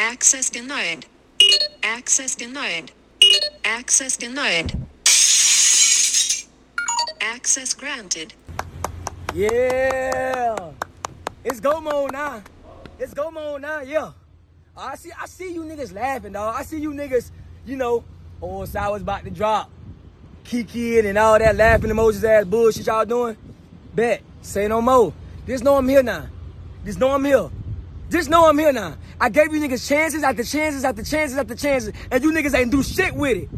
Access denied. Access denied. Access denied. Access granted. Yeah. It's go mode now. It's go mode now, yeah. Ah, I see I see you niggas laughing, dog. I see you niggas, you know, oh sour's about to drop. Kiki and all that laughing emojis ass bullshit y'all doing. Bet. Say no more. Just know I'm here now. Just know I'm here. Just know I'm here now. I gave you niggas chances after chances after chances after chances, and you niggas ain't do shit with it.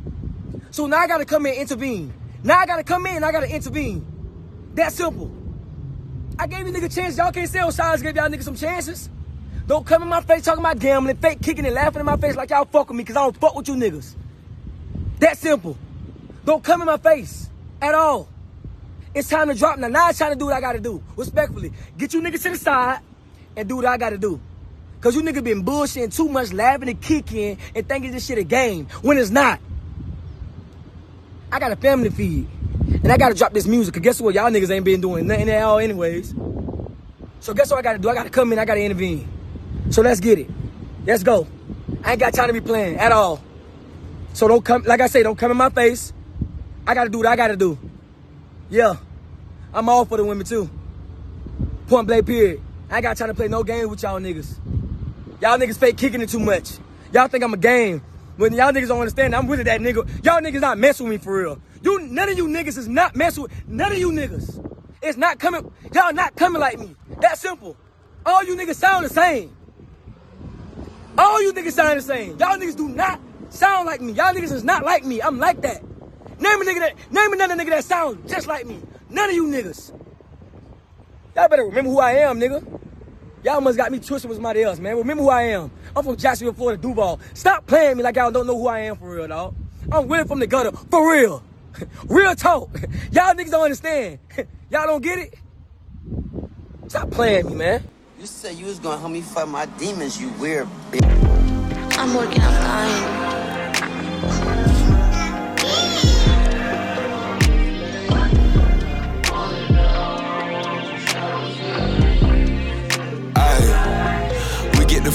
So now I gotta come in and intervene. Now I gotta come in and I gotta intervene. That simple. I gave you niggas chances. Y'all can't say Osiris gave y'all niggas some chances. Don't come in my face talking about gambling, fake kicking and laughing in my face like y'all fuck with me, cause I don't fuck with you niggas. That simple. Don't come in my face at all. It's time to drop now. Now it's time to do what I gotta do. Respectfully. Get you niggas to the side and do what I gotta do. Cause you niggas been bullshitting too much, laughing and kicking and thinking this shit a game when it's not. I got a family feed. And I gotta drop this music. Cause guess what? Y'all niggas ain't been doing nothing at all anyways. So guess what I gotta do? I gotta come in, I gotta intervene. So let's get it. Let's go. I ain't got time to be playing at all. So don't come, like I say, don't come in my face. I gotta do what I gotta do. Yeah. I'm all for the women too. Point blank period. I ain't got time to play no game with y'all niggas. Y'all niggas fake kicking it too much. Y'all think I'm a game. When y'all niggas don't understand, I'm with that nigga. Y'all niggas not messing with me for real. You none of you niggas is not messing with none of you niggas. It's not coming. Y'all not coming like me. That simple. All you niggas sound the same. All you niggas sound the same. Y'all niggas do not sound like me. Y'all niggas is not like me. I'm like that. Name a nigga that name another nigga that sounds just like me. None of you niggas. Y'all better remember who I am, nigga. Y'all must got me twisted with somebody else, man. Remember who I am. I'm from Jacksonville, Florida, Duval. Stop playing me like y'all don't know who I am for real, dog. I'm really from the gutter, for real. real talk. Y'all niggas don't understand. y'all don't get it? Stop playing me, man. You said you was gonna help me fight my demons, you weird bitch. I'm working on lying.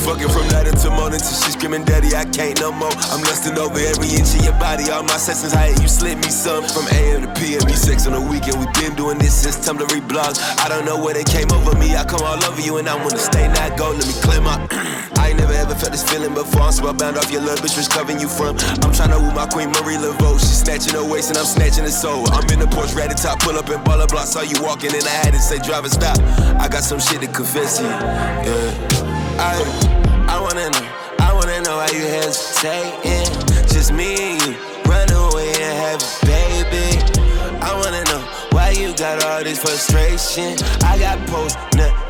Fucking from night until morning till she screaming, Daddy, I can't no more. I'm lusting over every inch of your body. All my sessions high, you slip me some. From AM to PM, you sex on the weekend. we been doing this since Tumblr reblogs. I don't know where they came over me. I come all over you and I wanna stay, not go. Let me clear my. I ain't never ever felt this feeling before. I'm spellbound off your little bitch, which covering you from. I'm tryna woo my queen Marie Laveau. She snatching her waist and I'm snatching her soul. I'm in the Porsche, ready top, pull up and baller block. Saw you walking and I had to say, driver, stop. I got some shit to confess to you. Yeah. I, I wanna know, I wanna know why you hesitating. Just me and you, run away and have a baby. I wanna know why you got all this frustration. I got post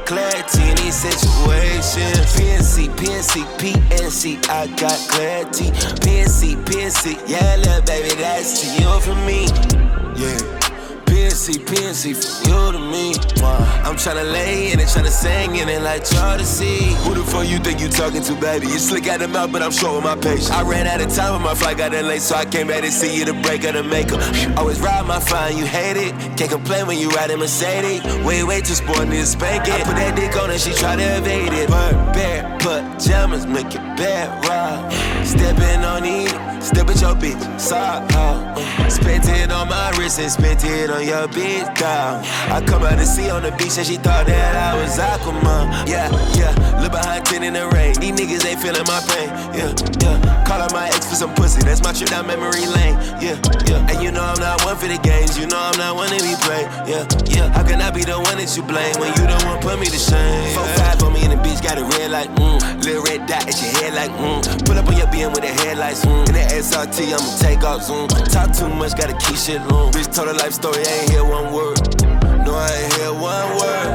clarity in these situations. PNC, PNC, PNC, I got clarity. PNC, PNC, yeah, little baby, that's to you from me. Yeah. PNC, PNC, for you to me. I'm tryna lay in it, tryna sing in it like see. Who the fuck you think you talking to, baby? You slick out the mouth, but I'm short with my patience. I ran out of time when my flight got delayed, so I came back to see you to break of the makeup. Always ride my fine, you hate it. Can't complain when you riding Mercedes. Way, way too sport, need to spank it. I put that dick on and she try to evade it. But bear pajamas make it bad ride. Stepping on it, step with your bitch, sock out. Spent it on my wrist and spent it on your bitch, dog. I come out to see on the beach and she thought that I was Aquaman. Yeah, yeah, look behind 10 in the rain. These niggas ain't feeling my pain. Yeah, yeah. Call out my ex for some pussy, that's my trip down memory lane. Yeah, yeah. And you know I'm not one for the games, you know I'm not one to be played. Yeah, yeah. How can I be the one that you blame when you the one put me to shame? Four five on me and the bitch got a red like, mm. Little red dot at your head like, mm. Pull up on your BM with the headlights, mm. In the SRT, I'ma take off, zoom. Talk too much, gotta keep shit long. Bitch told her life story, I ain't hear one word. No, I ain't hear one word.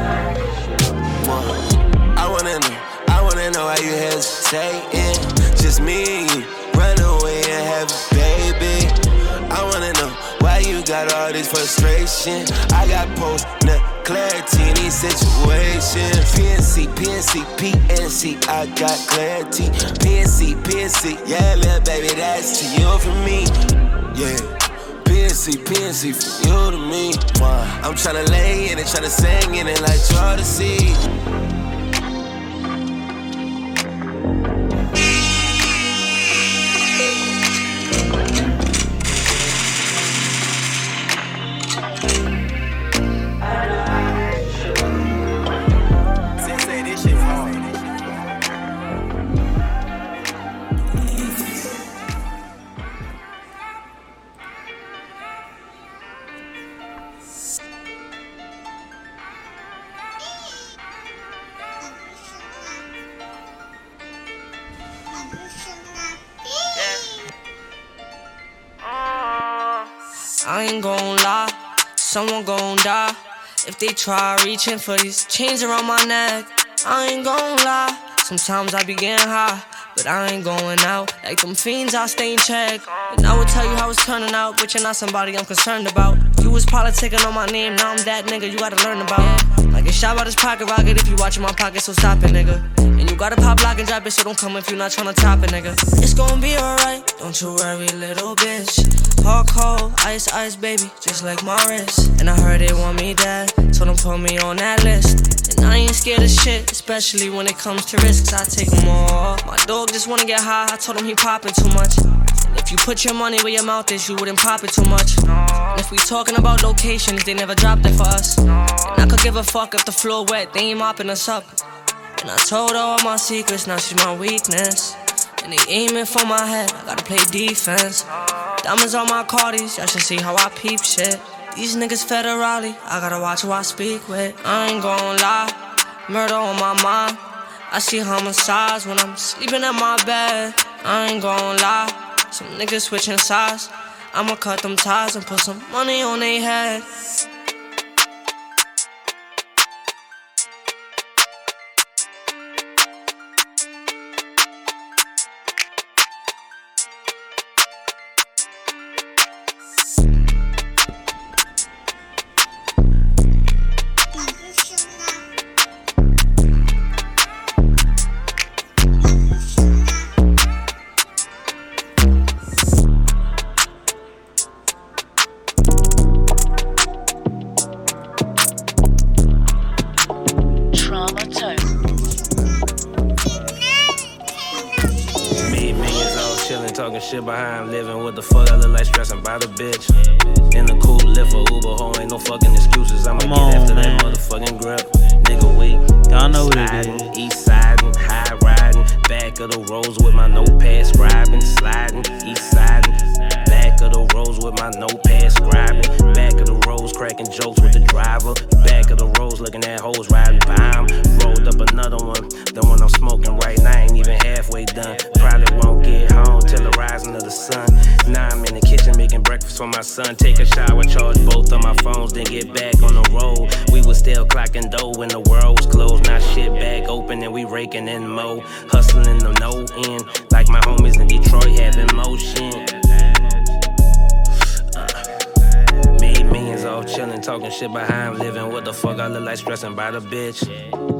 One. I wanna know, I wanna know why you hesitating. Just me and you, run away and have a baby. I wanna know you got all this frustration. I got post clarity in these situations. PNC, PNC, PNC, I got clarity. PNC, PNC, yeah, little baby, that's to you from me. Yeah. PNC, PNC, for you to me. I'm tryna lay in it, tryna sing in it like y'all to someone gon' die. If they try reaching for these chains around my neck, I ain't gon' lie. Sometimes I be getting high, but I ain't going out. Like them fiends, I stay in check. And I will tell you how it's turning out, but you're not somebody I'm concerned about. You was politicking on my name, now I'm that nigga you gotta learn about. Like a shot out this pocket rocket if you watching my pocket, so stop it, nigga. And you gotta pop lock and drop it, so don't come if you're not trying to top it, nigga. It's gonna be alright, don't you worry, little bitch. Hard cold, ice, ice, baby, just like Morris. And I heard they want me dead, so don't put me on that list. And I ain't scared of shit, especially when it comes to risks. I take them all. My dog just wanna get high, I told him he popping too much. And if you put your money where your mouth is, you wouldn't pop it too much. And if we talking about locations, they never dropped it for us. And I could give a fuck if the floor wet, they ain't mopping us up. And I told her all my secrets, now she's my weakness. And they aiming for my head, I gotta play defense. Diamonds on my cardies, y'all should see how I peep shit. These niggas federally, I gotta watch who I speak with. I ain't gon' lie, murder on my mind. I see homicides when I'm sleeping in my bed. I ain't gon' lie, some niggas switching sides. I'ma cut them ties and put some money on their head. Talking shit behind living. What the fuck I look like stressing by the bitch?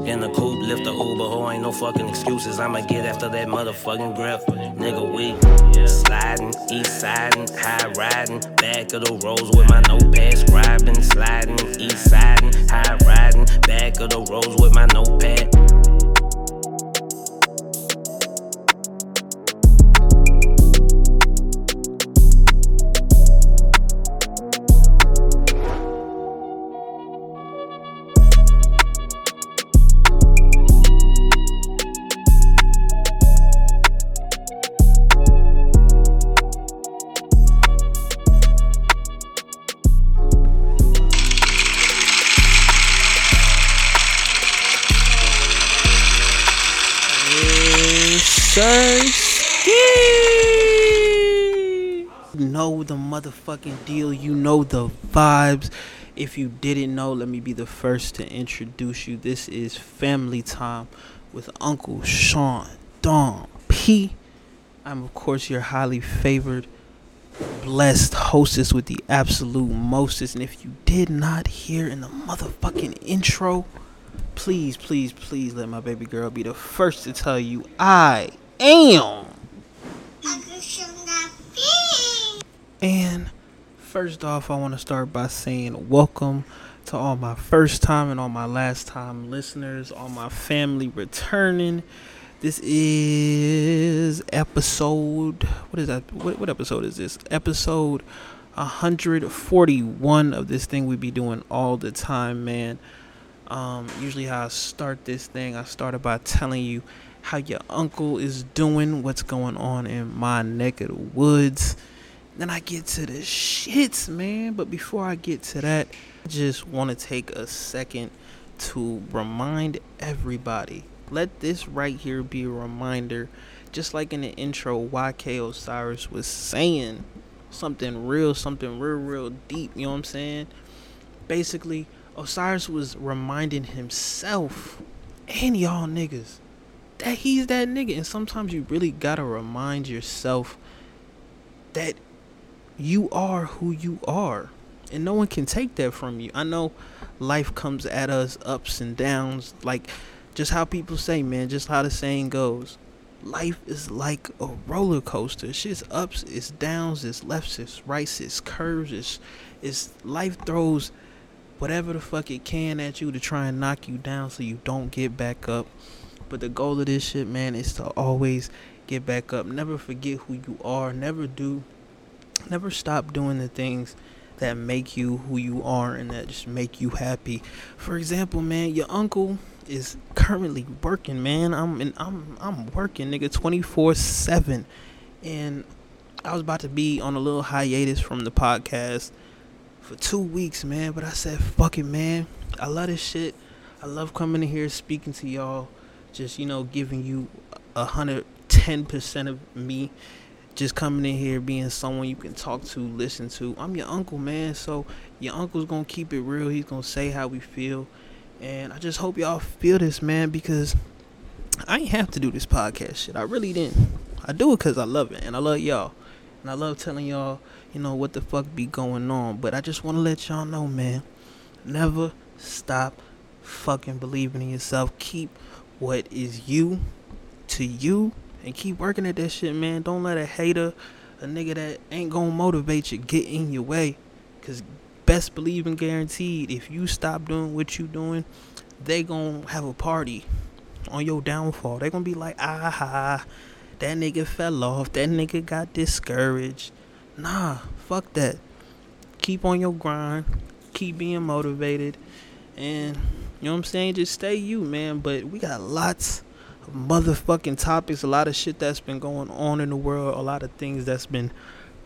In the coupe, lift the Uber, ho, ain't no fucking excuses. I'ma get after that motherfucking grip. Nigga, we sliding, east siding, high riding, back of the roads with my notepad scribing, sliding, east siding, high riding, back of the roads with my notepad. The motherfucking deal. You know the vibes. If you didn't know, let me be the first to introduce you. This is Family Time with Uncle Sean Don P. I'm, of course, your highly favored, blessed hostess with the absolute mostest. And if you did not hear in the motherfucking intro, please, please, please let my baby girl be the first to tell you I am. And first off, I want to start by saying welcome to all my first time and all my last time listeners, all my family returning. This is episode. What is that? What, what episode is this? Episode 141 of this thing we be doing all the time, man. Um, usually, how I start this thing, I started by telling you how your uncle is doing, what's going on in my neck of the woods. Then I get to the shits, man. But before I get to that, I just want to take a second to remind everybody. Let this right here be a reminder, just like in the intro, YK Osiris was saying something real, something real, real deep. You know what I'm saying? Basically, Osiris was reminding himself and y'all niggas that he's that nigga. And sometimes you really gotta remind yourself that you are who you are. And no one can take that from you. I know life comes at us ups and downs, like just how people say, man, just how the saying goes. Life is like a roller coaster. It's just ups, it's downs, it's lefts, it's rights, it's curves, it's it's life throws whatever the fuck it can at you to try and knock you down so you don't get back up. But the goal of this shit, man, is to always get back up. Never forget who you are. Never do never stop doing the things that make you who you are and that just make you happy. For example, man, your uncle is currently working, man. I'm and I'm I'm working, nigga, 24/7. And I was about to be on a little hiatus from the podcast for 2 weeks, man, but I said, "Fuck it, man. I love this shit. I love coming in here speaking to y'all, just, you know, giving you a 110% of me just coming in here being someone you can talk to, listen to. I'm your uncle, man. So your uncle's gonna keep it real. He's gonna say how we feel. And I just hope y'all feel this, man, because I ain't have to do this podcast shit. I really didn't. I do it because I love it and I love y'all. And I love telling y'all, you know, what the fuck be going on. But I just want to let y'all know, man, never stop fucking believing in yourself. Keep what is you to you and keep working at that shit, man. Don't let a hater, a nigga that ain't gonna motivate you, get in your way. Cause best believe and guaranteed, if you stop doing what you doing, they gonna have a party on your downfall. They gonna be like, aha, that nigga fell off. That nigga got discouraged. Nah, fuck that. Keep on your grind. Keep being motivated. And you know what I'm saying? Just stay you, man. But we got lots motherfucking topics, a lot of shit that's been going on in the world, a lot of things that's been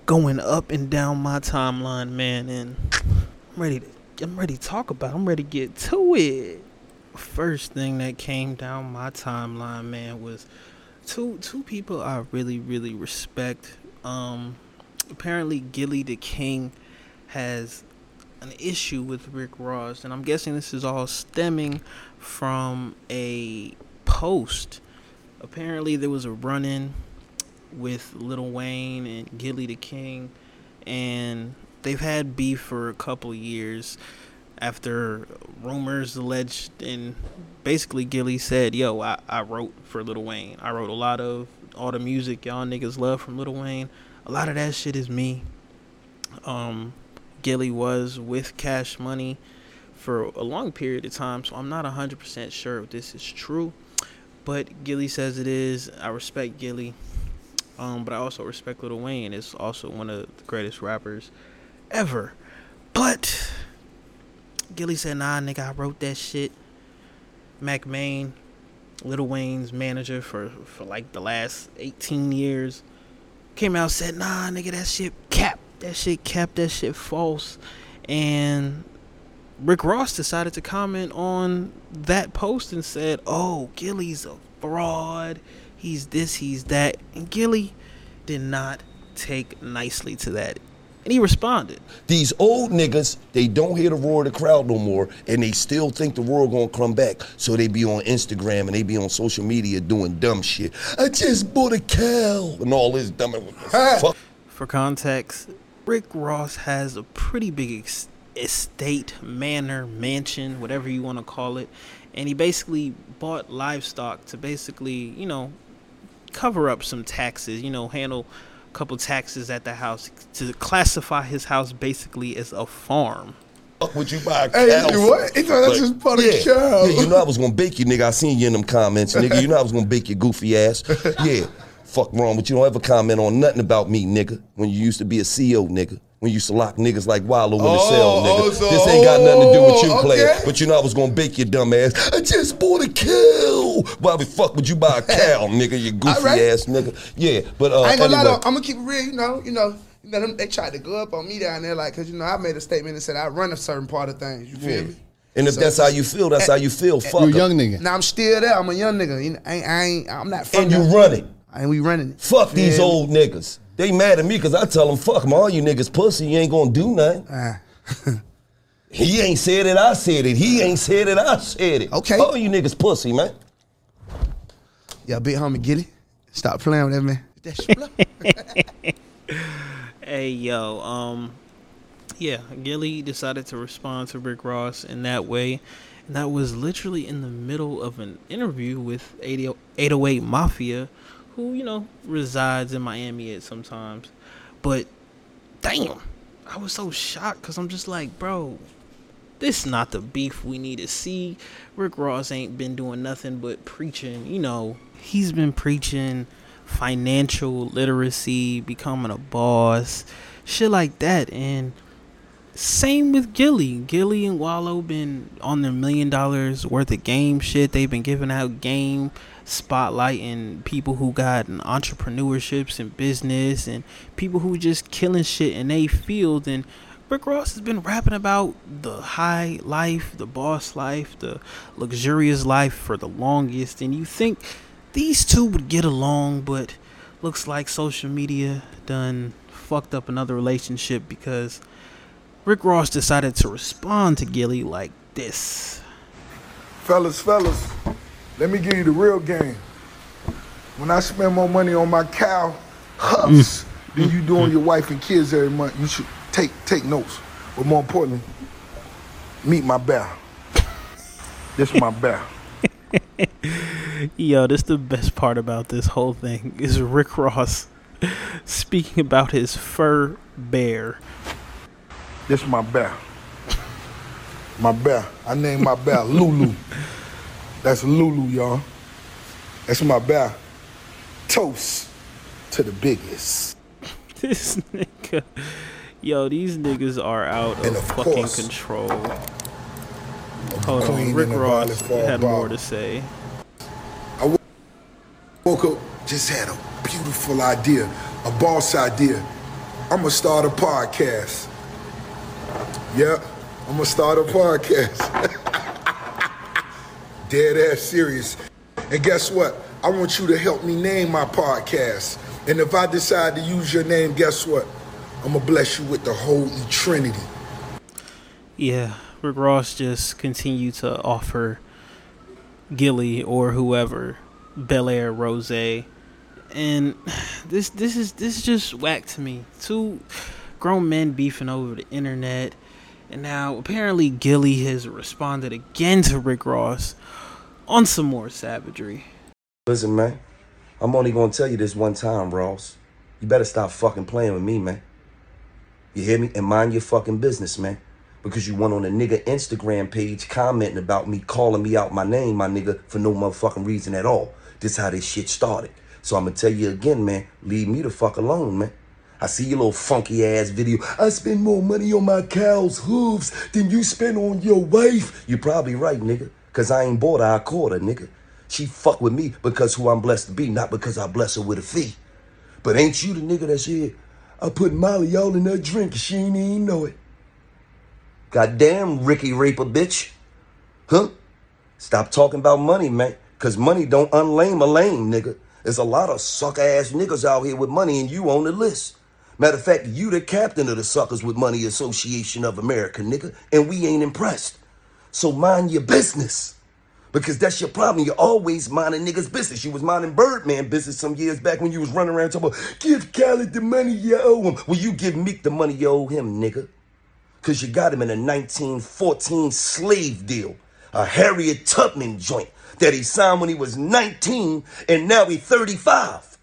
going up and down my timeline, man, and I'm ready to I'm ready to talk about. It. I'm ready to get to it. First thing that came down my timeline, man, was two two people I really really respect. Um apparently Gillie the King has an issue with Rick Ross, and I'm guessing this is all stemming from a post. Apparently, there was a run in with Lil Wayne and Gillie the King, and they've had beef for a couple years after rumors alleged and basically Gillie said, Yo, I, I wrote for Lil Wayne. I wrote a lot of all the music y'all niggas love from Lil Wayne. A lot of that shit is me. Um Gillie was with Cash Money for a long period of time, so I'm not 100% sure if this is true. But Gillie says it is. I respect Gillie. Um, but I also respect Lil Wayne. It's also one of the greatest rappers ever. But Gillie said, nah, nigga, I wrote that shit. Mack Maine, Lil Wayne's manager for, for like the last 18 years, came out said, nah, nigga, that shit cap. That shit cap. That shit false. And Rick Ross decided to comment on that post and said, "Oh, Gillie's a fraud. He's this, he's that." And Gillie did not take nicely to that. And he responded. These old niggas, they don't hear the roar of the crowd no more, and they still think the world gonna come back. So they be on Instagram and they be on social media doing dumb shit. I just bought a cow and all this dumb fuck. For context, Rick Ross has a pretty big ex- estate, manor, mansion, whatever you want to call it. And he basically bought livestock to basically, you know, cover up some taxes, you know, handle a couple taxes at the house to classify his house basically as a farm. Would you buy a Hey, you what? He thought that's just part of yeah, cow. Yeah, you know I was gonna bake you, nigga. I seen you in them comments, nigga. You know I was gonna bake your goofy ass. Yeah. Fuck wrong, but you don't ever comment on nothing about me, nigga. When you used to be a CEO, nigga. When you used to lock niggas like Wallo in the Oh, cell, nigga. oh, so- this ain't got nothing to do with you, oh, player. But you know I was gonna bake your dumb ass. I just bought a cow. Why the fuck would you buy a cow, nigga? You goofy Alright. ass nigga. Yeah, but uh, I ain't gonna lie anyway. though. I'm gonna keep it real. You know, you know, you know. Them, they tried to go up on me down there, like, cause you know, I made a statement and said I run a certain part of things. You feel Yeah. me? And if So- that's how you feel, that's how you feel. Fuck You a 'em. young nigga. Now I'm still there. I'm a young nigga. You know, I ain't, I ain't, I'm not from And you there. run it. And we running it. Fuck these Yeah. old niggas. They mad at me because I tell them, fuck them, all you niggas pussy, you ain't gonna do nothing. Ah. he ain't said it, I said it. He ain't said it, I said it. Okay. All you niggas pussy, man. Yeah, big homie Gillie. Stop playing with that man. That shit. Hey yo, um, yeah, Gillie decided to respond to Rick Ross in that way, and that was literally in the middle of an interview with 80 808 Mafia, who you know resides in Miami at sometimes. But damn, I was so shocked because I'm just like, bro, this not the beef we need to see. Rick Ross ain't been doing nothing but preaching. You know, he's been preaching financial literacy, becoming a boss, shit like that. And same with Gillie. Gillie and Wallo been on their million dollars worth of game shit. They've been giving out game spotlighting people who got entrepreneurships and business and people who just killing shit in a field. And Rick Ross has been rapping about the high life, the boss life, the luxurious life for the longest. And you think these two would get along but looks like social media done fucked up another relationship because Rick Ross decided to respond to Gillie like this. Fellas, fellas, let me give you the real game. When I spend more money on my cow huffs mm. than you mm. do on mm. your wife and kids every month, you should take take notes. But more importantly, meet my bear. This my bear. Yo, this the best part about this whole thing is Rick Ross speaking about his fur bear. This my bear. My bear. I named my bear Lulu. That's Lulu, y'all. That's my bear. Toast to the biggest. This nigga, yo, these niggas are out of, of fucking course, control. Hold on, Rick Ross had more to say. I woke up, just had a beautiful idea, a boss idea. I'm gonna start a podcast. Yep, I'm gonna start a podcast. Dead ass serious. And guess what? I want you to help me name my podcast. And if I decide to use your name, guess what? I'm gonna bless you with the whole Trinity. Yeah, Rick Ross just continued to offer Gillie or whoever Belaire Rosé, and this this is this is just whack to me. Two grown men beefing over the internet, and now apparently Gillie has responded again to Rick Ross on some more savagery. Listen, man, I'm only gonna tell you this one time, Ross. You better stop fucking playing with me, man. You hear me? And mind your fucking business, man. Because you went on a nigga Instagram page commenting about me, calling me out my name, my nigga, for no motherfucking reason at all. This how this shit started. So I'm gonna tell you again, man, leave me the fuck alone, man. I see your little funky ass video. I spend more money on my cow's hooves than you spend on your wife. You're probably right, nigga. Cause I ain't bought I caught her, nigga. She fuck with me because who I'm blessed to be, not because I bless her with a fee. But ain't you the nigga that said, I put Molly all in her drink and she ain't even know it. Goddamn Ricky Raper bitch. Huh? Stop talking about money, man. Cause money don't unlame a lame, nigga. There's a lot of suck ass niggas out here with money and you on the list. Matter of fact, you the captain of the Suckers with Money Association of America, nigga, and we ain't impressed. So mind your business. Because that's your problem. You're always minding niggas' business. You was minding Birdman business some years back when you was running around talking about, give Khaled the money you owe him. Well, you give Meek the money you owe him, nigga. Because you got him in a 1914 slave deal, a Harriet Tubman joint that he signed when he was 19 and now he 35.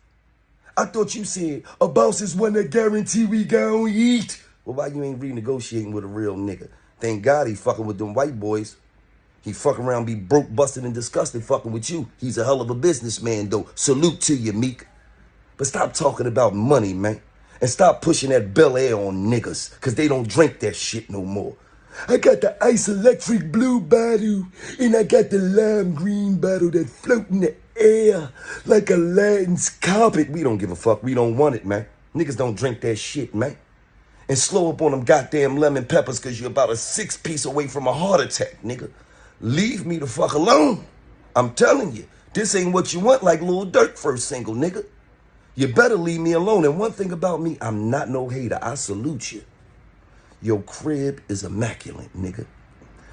I thought you said a boss is one that guarantee we gon' eat. Well, why you ain't renegotiating with a real nigga? Thank God he fucking with them white boys. He fuck around, be broke, busted, and disgusted fucking with you. He's a hell of a businessman, though. Salute to you, Meek. But stop talking about money, man. And stop pushing that Belaire on niggas, because they don't drink that shit no more. I got the ice electric blue bottle, and I got the lime green bottle that float in the air like a Aladdin's carpet. We don't give a fuck. We don't want it, man. Niggas don't drink that shit, man. And slow up on them goddamn lemon peppers, because you're about a six piece away from a heart attack, nigga. Leave me the fuck alone. I'm telling you, this ain't what you want like Lil Durk first single, nigga. You better leave me alone. And one thing about me, I'm not no hater. I salute you. Your crib is immaculate, nigga.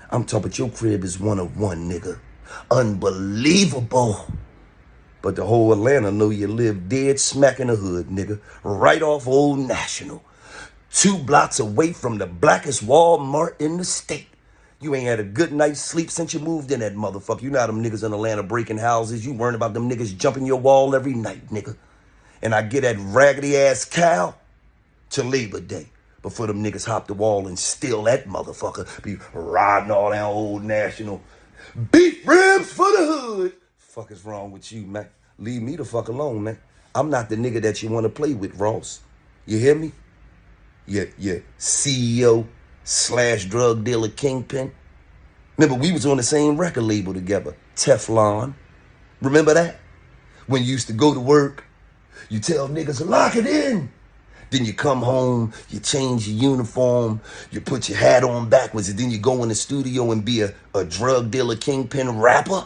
I'm talking about your crib is one of one, nigga. Unbelievable. But the whole Atlanta know you live dead smack in the hood, nigga. Right off Old National. Two blocks away from the blackest Walmart in the state. You ain't had a good night's sleep since you moved in that motherfucker. You know how them niggas in Atlanta breaking houses. You worrying about them niggas jumping your wall every night, nigga. And I get that raggedy ass cow to Labor Day. Before them niggas hop the wall and steal that motherfucker. Be riding all down Old National. Beef ribs for the hood. Fuck is wrong with you, man? Leave me the fuck alone, man. I'm not the nigga that you want to play with, Ross. You hear me? Yeah, yeah. CEO slash drug dealer kingpin. Remember, we was on the same record label together, Teflon. Remember that? When you used to go to work, you tell niggas, lock it in. Then you come home, you change your uniform, you put your hat on backwards, and then you go in the studio and be a, a drug dealer kingpin rapper.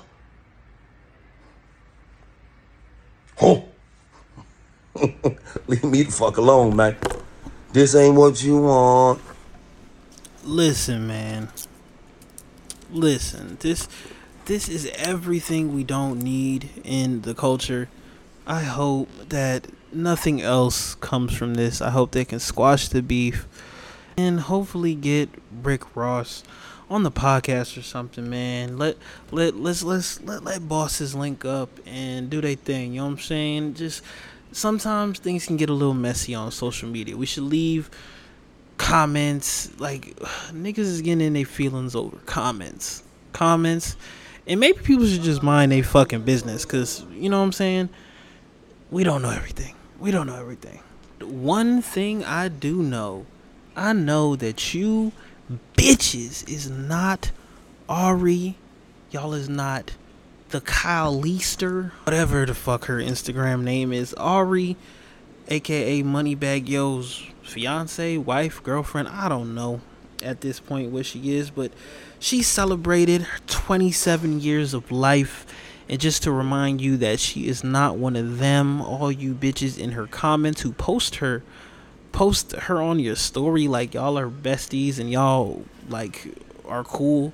Oh. Leave me the fuck alone, man. This ain't what you want. Listen, man. Listen, this this is everything we don't need in the culture. I hope that nothing else comes from this. I hope they can squash the beef and hopefully get Rick Ross on the podcast or something, man. Let let let's let's let let bosses link up and do their thing. You know what I'm saying? Just sometimes things can get a little messy on social media. We should leave comments like niggas is getting in their feelings over comments, comments, and maybe people should just mind their fucking business. Cause you know what I'm saying? We don't know everything. We don't know everything. One thing I do know, I know that you bitches is not Ari. Y'all is not the Kyle Leester, whatever the fuck her Instagram name is. Ari, aka Moneybagg Yo's fiance, wife, girlfriend. I don't know at this point what she is, but she celebrated 27 years of life. And just to remind you that she is not one of them, all you bitches in her comments who post her post her on your story like y'all are besties and y'all like are cool.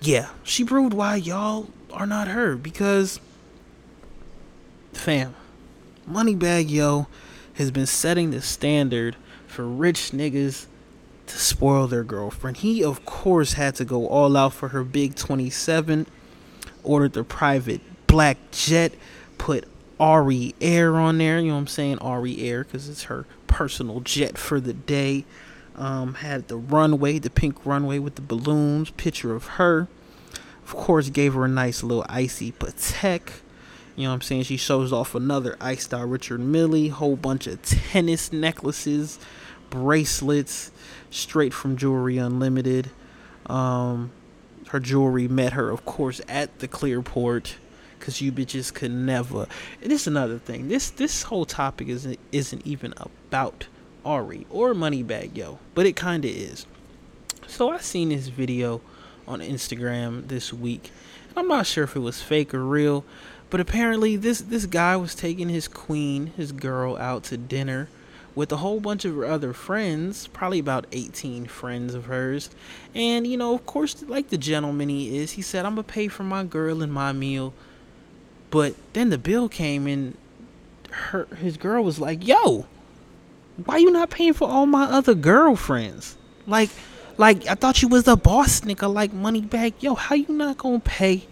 Yeah, she proved why y'all are not her because fam, Moneybagg Yo has been setting the standard for rich niggas to spoil their girlfriend. He of course had to go all out for her big 27, ordered the private black jet, put Ari Air on there. You know what I'm saying? Ari Air because it's her personal jet for the day. Um, had the runway, the pink runway with the balloons, picture of her. Of course, gave her a nice little icy Patek. You know what I'm saying? She shows off another ice star, Richard Mille, whole bunch of tennis necklaces, bracelets, straight from Jewelry Unlimited. Um, her jewelry met her, of course, at the Clearport because you bitches could never. And this is another thing. This this whole topic isn't isn't even about Ari or Moneybagg Yo, but it kind of is. So I seen this video on Instagram this week. I'm not sure if it was fake or real, but apparently this this guy was taking his queen, his girl, out to dinner with a whole bunch of her other friends, probably about 18 friends of hers. And you know, of course, like the gentleman he is, he said, "I'm gonna pay for my girl and my meal." But then the bill came and her his girl was like, "Yo, why you not paying for all my other girlfriends? Like, like I thought you was the boss nigga, like money back. Yo, how you not gonna pay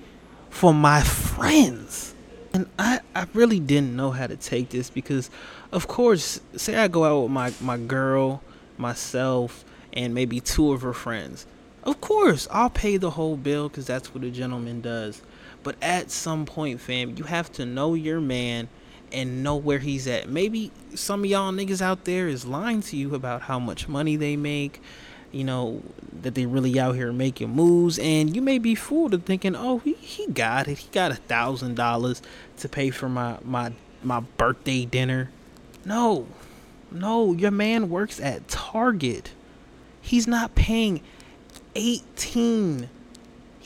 for my friends?" And I, I really didn't know how to take this because, of course, say I go out with my my girl, myself, and maybe two of her friends. Of course, I'll pay the whole bill because that's what a gentleman does. But at some point, fam, you have to know your man and know where he's at. Maybe some of y'all niggas out there is lying to you about how much money they make, you know, that they really out here making moves, and you may be fooled into thinking, oh, he, he got it. He got a thousand dollars to pay for my my my birthday dinner. No, no, your man works at Target. He's not paying eighteen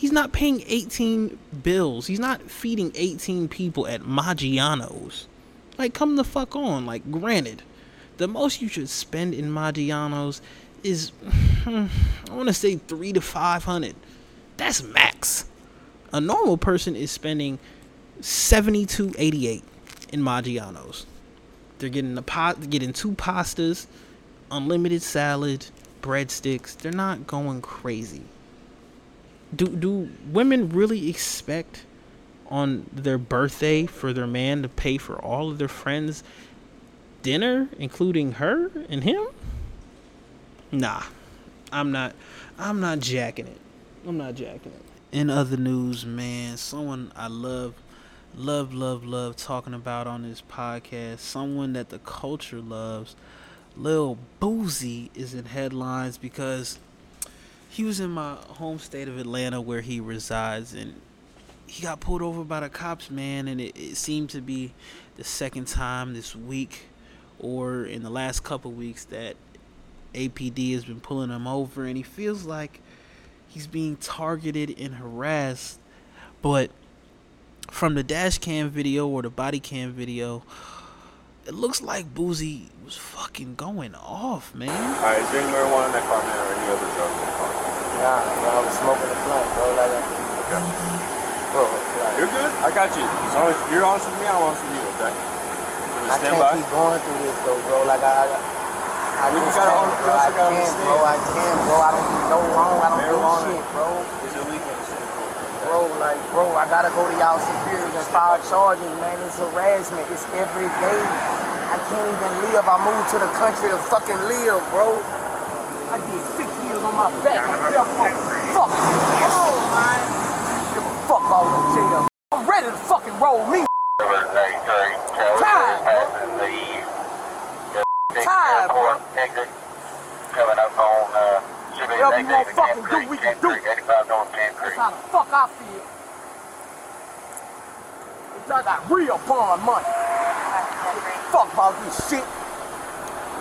He's not paying 18 bills. He's not feeding 18 people at Maggiano's. Like, come the fuck on. Like, granted, the most you should spend in Maggiano's is, I want to say three to five hundred. That's max. A normal person is spending seventy to eighty eight in Maggiano's. They're getting the pot, getting two pastas, unlimited salad, breadsticks. They're not going crazy. Do do women really expect on their birthday for their man to pay for all of their friends' dinner, including her and him? Nah, I'm not. I'm not jacking it. I'm not jacking it. In other news, man, someone I love, love, love, love talking about on this podcast, someone that the culture loves, Lil Boosie is in headlines because he was in my home state of Atlanta where he resides and he got pulled over by the cops, man, and it, it seemed to be the second time this week or in the last couple weeks that APD has been pulling him over and he feels like he's being targeted and harassed. But from the dash cam video or the body cam video, it looks like Boosie was fucking going off, man. Alright, is there any marijuana in that car, man, or any other drugs in the car? Nah, bro, I was smoking a blunt, bro. Like, Okay. Bro, like, You're good. I got you. As long as you're honest with me, I'm honest with you, okay? I can't by? keep going through this though, bro. Like I, I, I We just gotta can't, bro. I can't, bro. I can't, bro. I don't do no wrong. I don't do Marijuana shit, bro. It's illegal in the state of Florida. Bro, like, bro, I gotta go to y'all superiors and file charges, man. It's harassment. It's every day. I can't even live. I moved to the country to fucking live, bro. I did six years on my back. I felt like, fuck. Oh, man. Give a fuck about no jail. I'm ready to fucking roll me. Time, bro. Time, bro. Coming up on uh, Sugar Whatever you Exit, want fucking Camp do, Creek, we can Camp do. Creek, 85 North Camp That's how the fuck I feel. Bitch, I got real bond money. Fuck about this shit.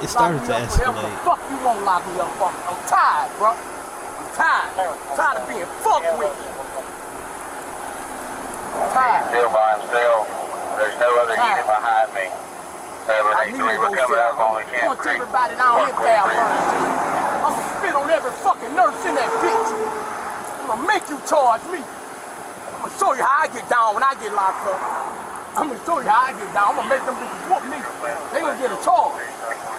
It started to Lock me up whatever the escalate. fuck you won't lock me up for. I'm tired, bro. I'm tired. I'm tired of being fucked with. I'm tired. Still by himself. There's no other unit behind me. I need to 783, go we're coming sell. up on the I Camp want Creek. everybody down here money. I'm gonna spit on every fucking nurse in that bitch. I'm gonna make you charge me. I'm gonna show you how I get down when I get locked up. I'm gonna show you how I get down. I'm gonna make them bitches whoop me. They gonna get a charge.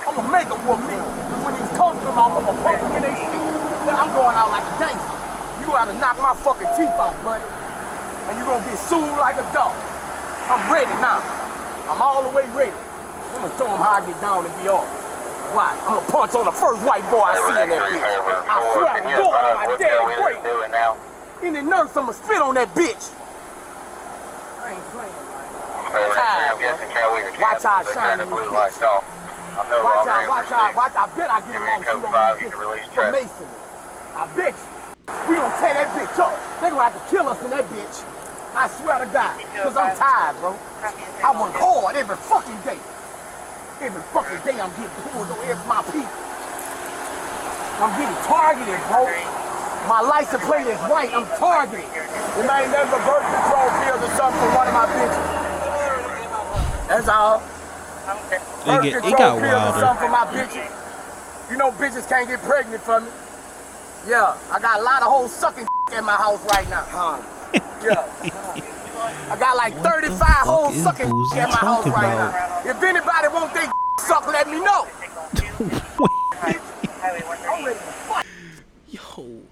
I'm gonna make them whoop me. When these coats come off, I'm gonna punch them in their. Then I'm going out like a gangster. You gotta knock my fucking teeth out, buddy. And you gonna get sued like a dog. I'm ready now. I'm all the way ready. I'm gonna show them how I get down and be off. Why? I'm gonna punch on the first white boy I see in that bitch. I swear Can to you God, advise my what daddy Joe is great. doing now? Any nurse, I'ma spit on that bitch. I ain't playing. Fairway, Tired, I'm guessing Cal Weaver Watch how I They shine turned the in blue this lights off. I'm no Watch longer out, able watch to out, see. watch out. I bet I get Give me along a code with you five, on you this can release for traffic. Masonry. I bet you. We gonna tear that bitch up. They gonna have to kill us in that bitch. I swear to God. Cause I'm tired, bro. I work hard every fucking day. Every fucking day I'm getting pulled over every my people. I'm getting targeted, bro. My license plate is white. I'm targeted. You ain't never birth control pills or something for one of my bitches. That's all. It, get, it got pills or wilder. something for my bitches. You know bitches can't get pregnant from me. Yeah, I got a lot of hoes sucking at my house right now. Huh? Yeah. I got like 35 hoes is sucking at my house right about? now. If anybody want they suck, let me know. I'm ready to fuck. Yo,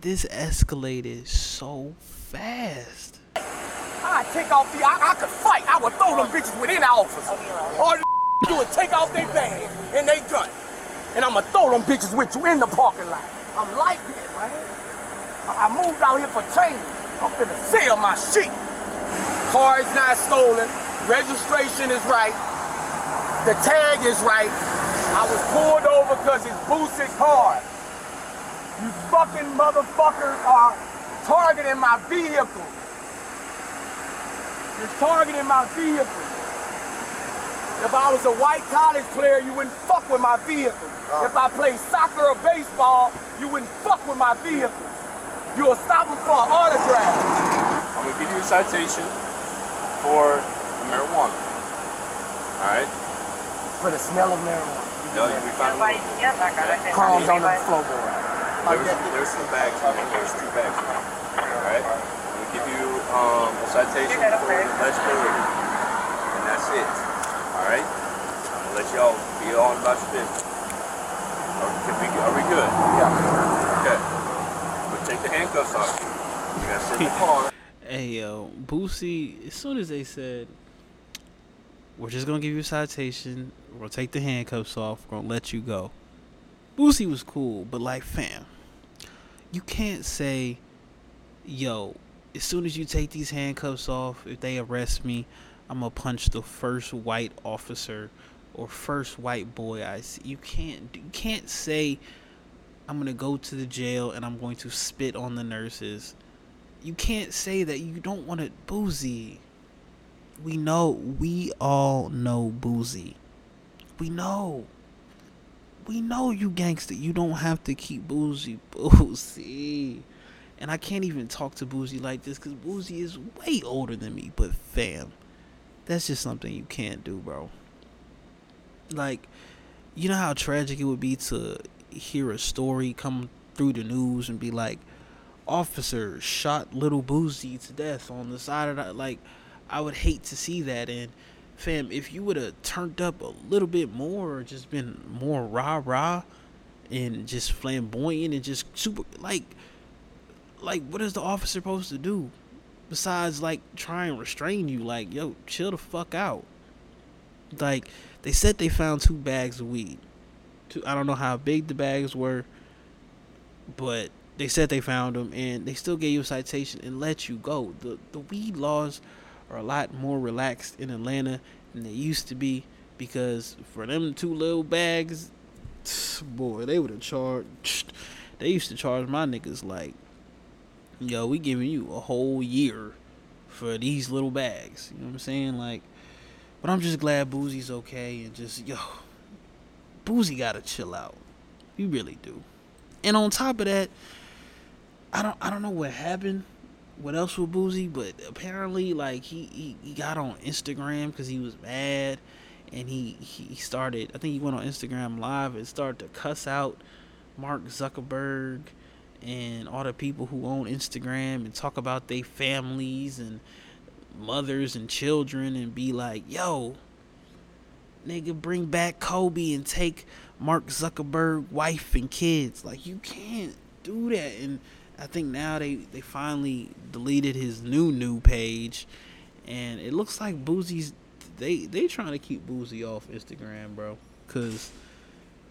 this escalated so fast. I take off the, I, I could fight. I would throw them bitches within the office. All the do is take off their bag and they gun. And I'ma throw them bitches with you in the parking lot. I'm like that, man. I I moved out here for change. I'm finna sell my shit. Car is not stolen. Registration is right. The tag is right. I was pulled over because it's boosted car. You fucking motherfuckers are targeting my vehicle. You're targeting my vehicle. If I was a white college player, you wouldn't fuck with my vehicle. Uh. If I played soccer or baseball, you wouldn't fuck with my vehicle. You'll stop them for an autograph. I'm gonna give you a citation for marijuana. Alright? For the smell of marijuana. No, you'll be fine. Crumbs on the floorboard. Like There's, that. there's some bags in here. There's two bags in here. Alright? We'll give you um, a citation for legibility. And that's it. Alright? I'm gonna let y'all be on about your business. Are, we, are we good? Yeah. Okay. We'll take the handcuffs off you. You gotta sit in the car. Hey yo, Boosie. As soon as they said, "We're just gonna give you a citation. We'll take the handcuffs off. We're gonna let you go," Boosie was cool, but like, fam, you can't say, "Yo, as soon as you take these handcuffs off, if they arrest me, I'm gonna punch the first white officer or first white boy I see." You can't. You can't say, "I'm gonna go to the jail and I'm going to spit on the nurses." You can't say that you don't want it Boosie. We know, we all know Boosie. We know. We know you gangster. You don't have to keep Boosie, Boosie. And I can't even talk to Boosie like this because Boosie is way older than me. But fam, that's just something you can't do, bro. Like, you know how tragic it would be to hear a story come through the news and be like, officer shot little Boosie to death on the side of the like I would hate to see that. And fam if you would have turned up a little bit more or just been more rah rah and just flamboyant and just super like like what is the officer supposed to do besides like try and restrain you? Like yo chill the fuck out. Like they said they found two bags of weed. Two, I don't know how big the bags were but they said they found them and they still gave you a citation and let you go. The the weed laws are a lot more relaxed in Atlanta than they used to be because for them two little bags, boy, they would have charged. They used to charge my niggas like, yo, we giving you a whole year for these little bags. You know what I'm saying? Like, but I'm just glad Boosie's okay and just yo, Boosie gotta chill out. You really do. And on top of that, I don't I don't know what happened. What else with Boosie? But apparently, like he he, he got on Instagram because he was mad, and he he started. I think he went on Instagram Live and started to cuss out Mark Zuckerberg and all the people who own Instagram and talk about their families and mothers and children and be like, yo, nigga, bring back Kobe and take Mark Zuckerberg wife and kids. Like you can't do that and I think now they, they finally deleted his new new page, and it looks like Boosie's they they trying to keep Boosie off Instagram, bro, cause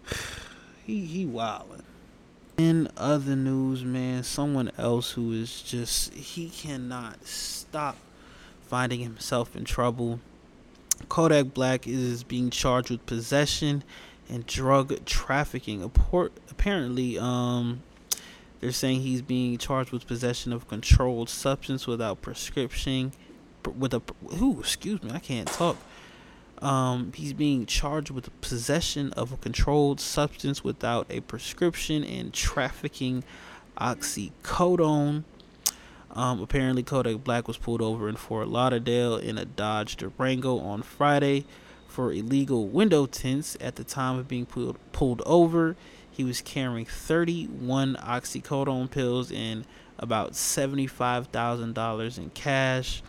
he he wildin'. In other news, man, someone else who is just he cannot stop finding himself in trouble. Kodak Black is being charged with possession and drug trafficking. Apparently, um, they're saying he's being charged with possession of controlled substance without prescription. With a who? Excuse me, I can't talk. Um, he's being charged with possession of a controlled substance without a prescription and trafficking oxycodone. Um, apparently, Kodak Black was pulled over in Fort Lauderdale in a Dodge Durango on Friday for illegal window tints. At the time of being pulled pulled over, he was carrying 31 oxycodone pills and about $75,000 in cash.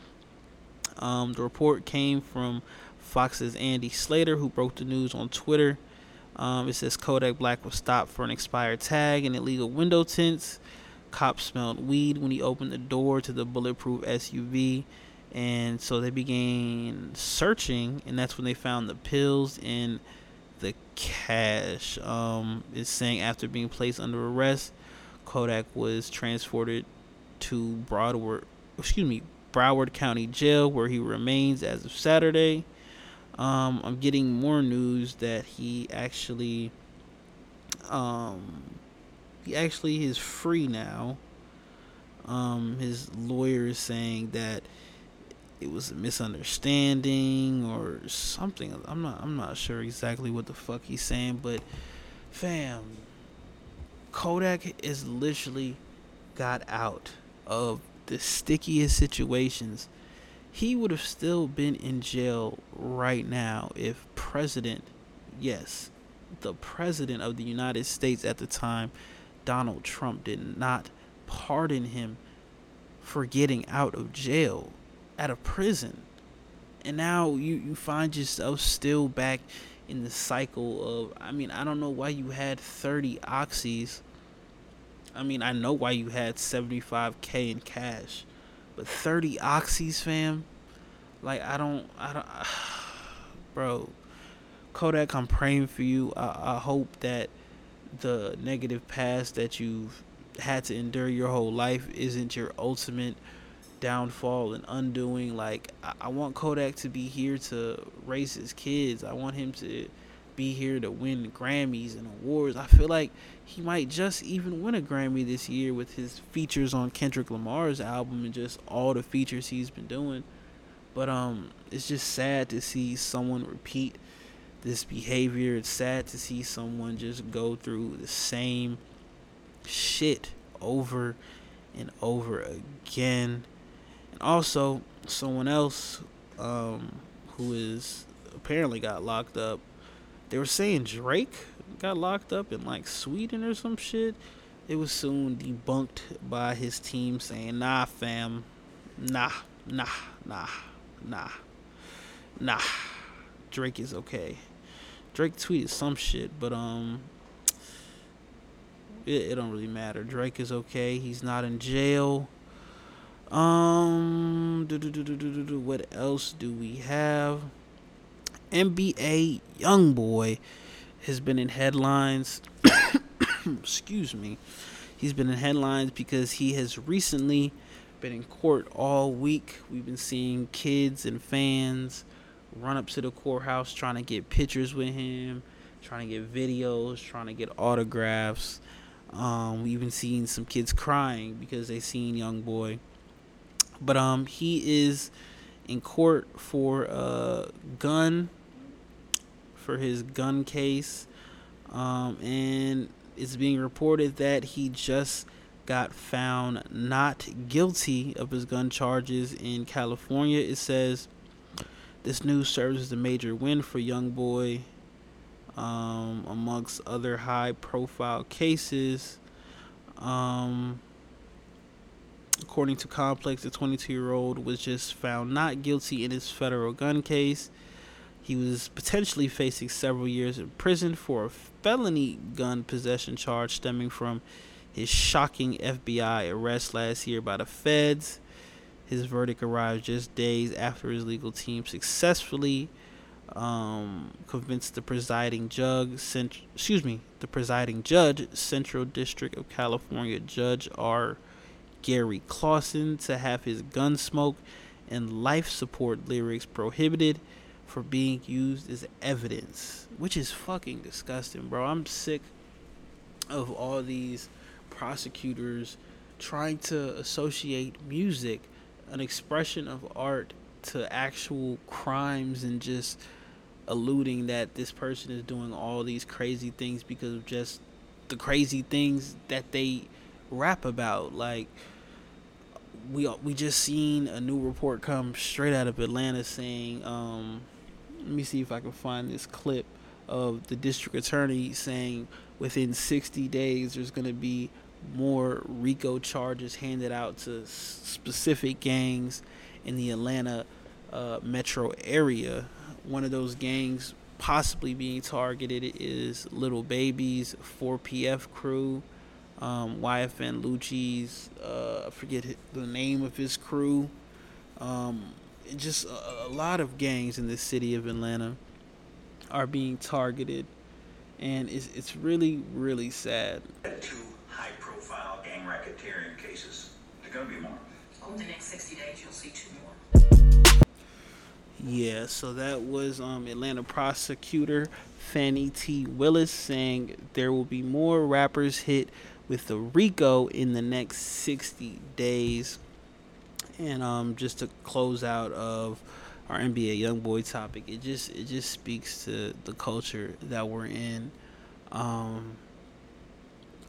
Um, the report came from Fox's Andy Slater, who broke the news on Twitter. Um, it says Kodak Black was stopped for an expired tag and illegal window tints. Cops smelled weed when he opened the door to the bulletproof SUV. And so they began searching, and that's when they found the pills and cash. Um, it's saying after being placed under arrest, Kodak was transported to Broward, excuse me, Broward County Jail, where he remains as of Saturday. Um, I'm getting more news that he actually, um, he actually is free now. Um, his lawyer is saying that it was a misunderstanding or something. I'm not I'm not sure exactly what the fuck he's saying, but fam, Kodak is literally got out of the stickiest situations he would have still been in jail right now if President, yes, the President of the United States at the time, Donald Trump, did not pardon him for getting out of jail, out of prison. And now you, you find yourself still back in the cycle of, I mean, I don't know why you had 30 oxys. I mean, I know why you had 75K in cash but 30 oxys, fam. Like I don't, I don't, bro. Kodak, I'm praying for you. I, I hope that the negative past that you've had to endure your whole life isn't your ultimate downfall and undoing. Like I, I want Kodak to be here to raise his kids. I want him to be here to win Grammys and awards. I feel like he might just even win a Grammy this year with his features on Kendrick Lamar's album and just all the features he's been doing. But um it's just sad to see someone repeat this behavior. It's sad to see someone just go through the same shit over and over again. Also someone else um who is apparently got locked up they were saying Drake got locked up in like Sweden or some shit. It was soon debunked by his team saying, "Nah, fam, nah, nah, nah, nah, nah. Drake is okay." Drake tweeted some shit, but um, it, it don't really matter. Drake is okay. He's not in jail. Um, what else do we have? NBA YoungBoy has been in headlines. Excuse me. He's been in headlines because he has recently been in court all week. We've been seeing kids and fans run up to the courthouse trying to get pictures with him, trying to get videos, trying to get autographs. Um, we've been seeing some kids crying because they seen YoungBoy. But um, he is in court for a gun for his gun case. Um, and it's being reported that he just got found not guilty of his gun charges in California. It says this news serves as a major win for YoungBoy, um, amongst other high-profile cases. Um, according to Complex, the 22-year-old was just found not guilty in his federal gun case. He was potentially facing several years in prison for a felony gun possession charge stemming from his shocking FBI arrest last year by the feds. His verdict arrived just days after his legal team successfully um, convinced the presiding judge, cent- excuse me, the presiding judge, Central District of California Judge R. Gary Klausner, to have his gun smoke and life support lyrics prohibited for being used as evidence, which is fucking disgusting, bro. I'm sick of all these prosecutors trying to associate music, an expression of art, to actual crimes and just alluding that this person is doing all these crazy things because of just the crazy things that they rap about. Like we we just seen a new report come straight out of Atlanta saying um, let me see if I can find this clip of the district attorney saying within 60 days there's going to be more RICO charges handed out to specific gangs in the Atlanta uh, metro area. One of those gangs possibly being targeted is Little Babies, 4PF crew, um, YFN Lucci's, uh, I forget the name of his crew. Um, just a, a lot of gangs in the city of Atlanta are being targeted, and it's it's really really sad. Two high-profile gang racketeering cases. There are going to be more. Over the next 60 days, you'll see two more. Yeah, so that was um, Atlanta prosecutor Fani T. Willis saying there will be more rappers hit with the RICO in the next 60 days. And um, just to close out of our NBA YoungBoy topic, it just it just speaks to the culture that we're in. Um,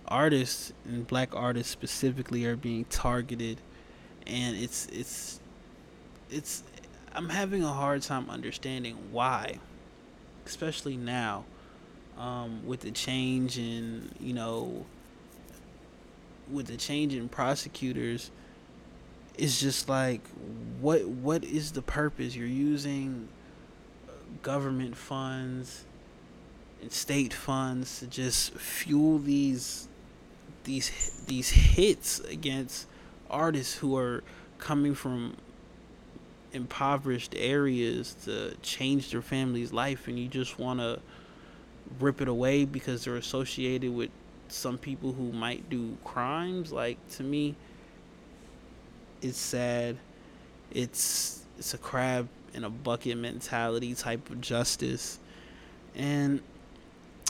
artists and black artists specifically are being targeted, and it's it's it's I'm having a hard time understanding why, especially now, um, with the change in you know, with the change in prosecutors. It's just like, what what is the purpose? You're using government funds and state funds to just fuel these these these hits against artists who are coming from impoverished areas to change their family's life and you just want to rip it away because they're associated with some people who might do crimes like to me it's sad it's it's a crab in a bucket mentality type of justice and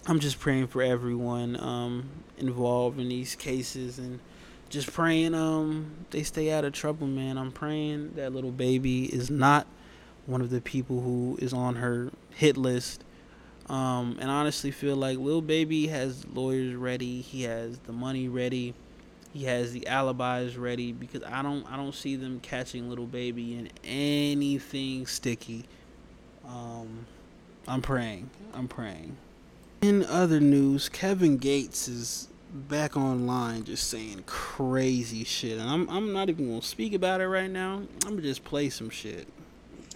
i'm just praying for everyone um involved in these cases and just praying um they stay out of trouble, man. I'm praying that little baby is not one of the people who is on her hit list. Um, and honestly feel like little baby has lawyers ready. He has the money ready. He has the alibis ready because I don't I don't see them catching little baby in anything sticky. Um, I'm praying. I'm praying. In other news, Kevin Gates is back online just saying crazy shit. And I'm I'm not even gonna speak about it right now. I'm gonna just play some shit.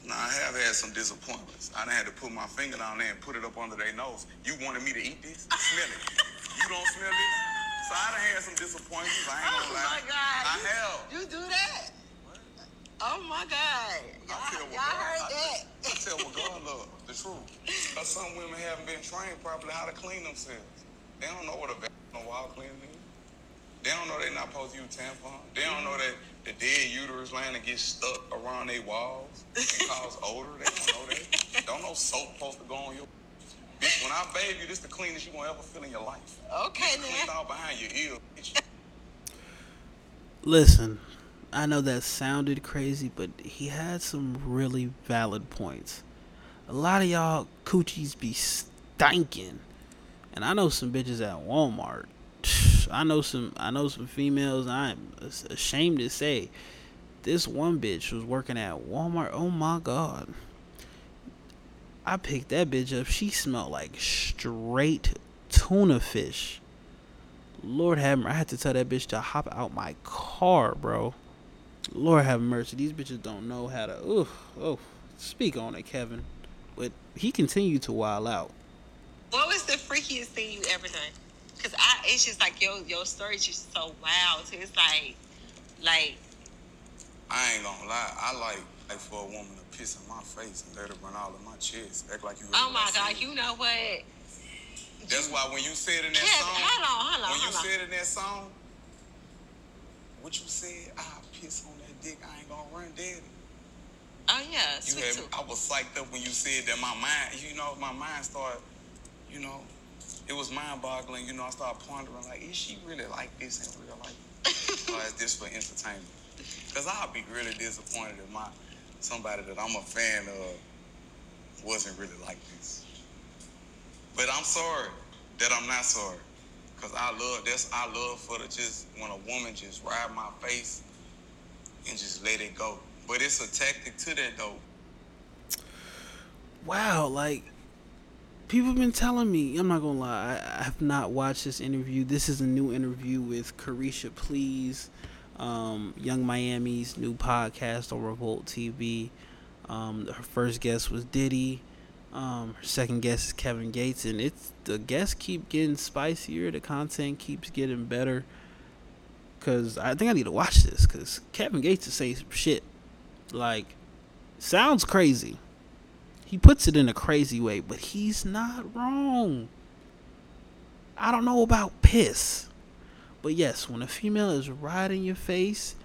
Now I have had some disappointments. I done had to put my finger down there and put it up under their nose. You wanted me to eat this? Smell it. You don't smell this? So I done had some disappointments. I ain't Oh gonna lie. my God. I have. You do that? Oh my God. Y'all, I tell what y'all God, heard I, that? I tell what God love, the truth. Some women haven't been trained properly how to clean themselves. They don't know what a vaginal wall cleaning is. They don't know they're not supposed to use tampon. They don't know that the dead uterus line that gets stuck around their walls and cause odor. They don't know that. Don't know soap supposed to go on your. Bitch, when I bathe you, this the cleanest you gonna ever feel in your life. Okay, Cleaned out behind your ear. bitch. Listen, I know that sounded crazy, but he had some really valid points. A lot of y'all coochies be stinking. And I know some bitches at Walmart. I know some I know some females I'm ashamed to say this one bitch was working at Walmart. Oh my god. I picked that bitch up. She smelled like straight tuna fish. Lord have mercy. I had to tell that bitch to hop out my car, bro. Lord have mercy. These bitches don't know how to. Ooh, oh, speak on it, Kevin. But he continued to wild out. What was the freakiest thing you ever done? Cause I, it's just like your your story's just so wild. So it's like, like I ain't gonna lie. I like like for a woman to piss in my face and let it run all in my chest. Act like you. really oh my god, you know what? That's why when you said in that song, hold on, hold on, when you hold on. said in that song, what you said, I piss on that dick, I ain't gonna run daddy. Oh yeah, You sweet had, tooth. I was psyched up when you said that. My mind, you know, my mind started, you know, it was mind boggling. You know, I started pondering like, is she really like this in real life, or is this for entertainment? Because I'd be really disappointed if my somebody that I'm a fan of wasn't really like this. But I'm sorry that I'm not sorry. Cause I love that's I love for the just when a woman just ride my face and just let it go. But it's a tactic to that though. Wow, like people have been telling me. I'm not gonna lie. I, I have not watched this interview. This is a new interview with Caresha Please, um, Yung Miami's new podcast on Revolt TV. Um, her first guest was Diddy. Um, her second guest is Kevin Gates, and it's the guests keep getting spicier. The content keeps getting better. Cause I think I need to watch this. Cause Kevin Gates is saying some shit, like sounds crazy. He puts it in a crazy way, but he's not wrong. I don't know about piss. But yes, when a female is right in your face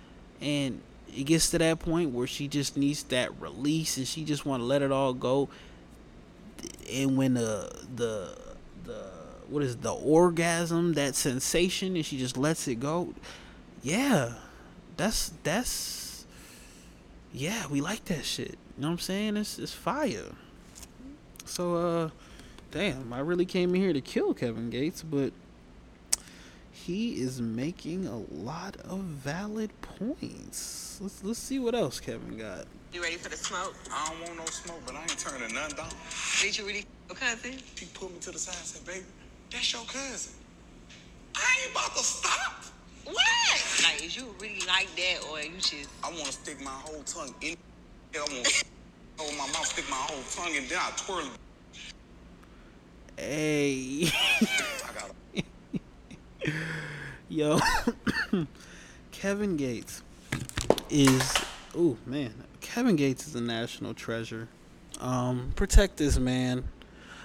and it gets to that point where she just needs that release and she just want to let it all go and when the the the what is it, the orgasm, that sensation and she just lets it go. Yeah. That's that's yeah, we like that shit. You know what I'm saying? It's it's fire. So uh damn, I really came in here to kill Kevin Gates, but he is making a lot of valid points. Let's let's see what else Kevin got. You ready for the smoke? I don't want no smoke, but I ain't turning nothing down. Did you really your cousin? He pulled me to the side and said, baby, that's your cousin. I ain't about to stop. What? Like, is you really like that, or you just? I want to stick my whole tongue in. I to hold my mouth, stick my whole tongue, and then I twirl. Hey. Yo, Kevin Gates is oh man, Kevin Gates is a national treasure. Um, protect this man.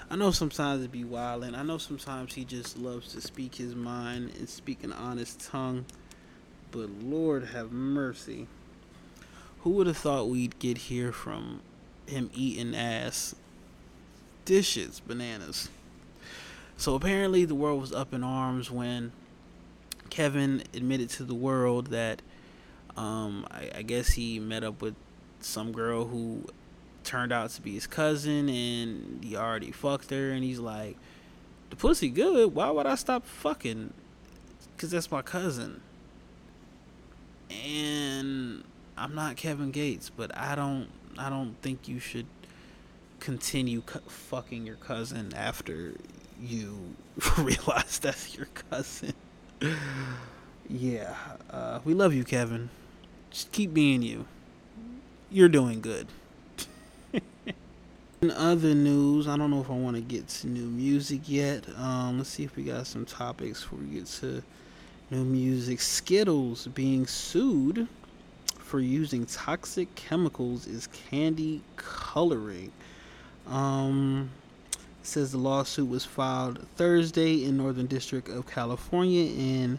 I know sometimes it be wildin'. I know sometimes he just loves to speak his mind and speak an honest tongue. But Lord have mercy. Who would have thought we'd get here from him eating ass? Dishes, bananas. So apparently the world was up in arms when Kevin admitted to the world that um, I, I guess he met up with some girl who turned out to be his cousin and he already fucked her and he's like the pussy good why would i stop fucking because that's my cousin and i'm not kevin gates but i don't i don't think you should continue cu- fucking your cousin after you realize that's your cousin yeah uh, we love you kevin just keep being you you're doing good in other news, I don't know if I want to get to new music yet. Um, let's see if we got some topics before we get to new music. Skittles being sued for using toxic chemicals is candy coloring. Um, says the lawsuit was filed Thursday in Northern District of California and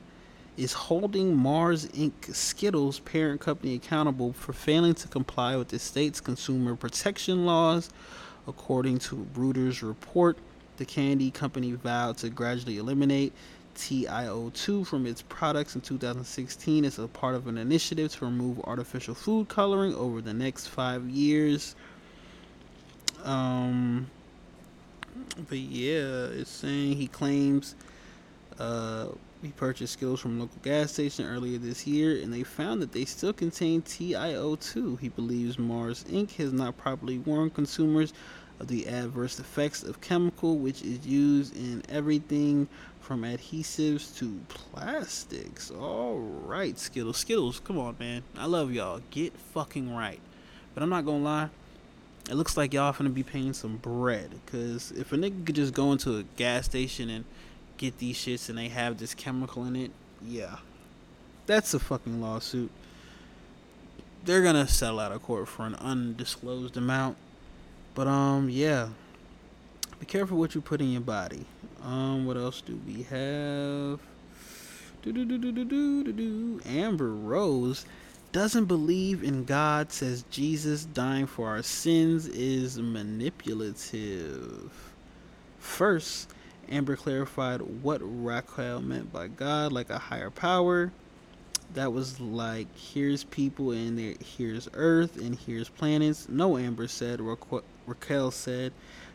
is holding Mars Inc. Skittles parent company accountable for failing to comply with the state's consumer protection laws. According to Reuters report, the candy company vowed to gradually eliminate TiO2 from its products in 2016 as a part of an initiative to remove artificial food coloring over the next five years. Um, but yeah, it's saying he claims uh, he purchased skills from a local gas station earlier this year, and they found that they still contain TiO2. He believes Mars Inc. has not properly warned consumers of the adverse effects of chemical, which is used in everything from adhesives to plastics. All right, Skittles, Skittles, come on, man. I love y'all. Get fucking right. But I'm not gonna lie. It looks like y'all finna be paying some bread. Cause if a nigga could just go into a gas station and get these shits and they have this chemical in it, yeah. That's a fucking lawsuit. They're gonna settle out of court for an undisclosed amount. But um yeah. Be careful what you put in your body. Um what else do we have? Do do do do do do do. Amber Rose doesn't believe in God, says Jesus dying for our sins is manipulative. First, Amber clarified what Raquel meant by God, like a higher power. That was like, here's people and here's Earth and here's planets. No, Amber said. Raquel said.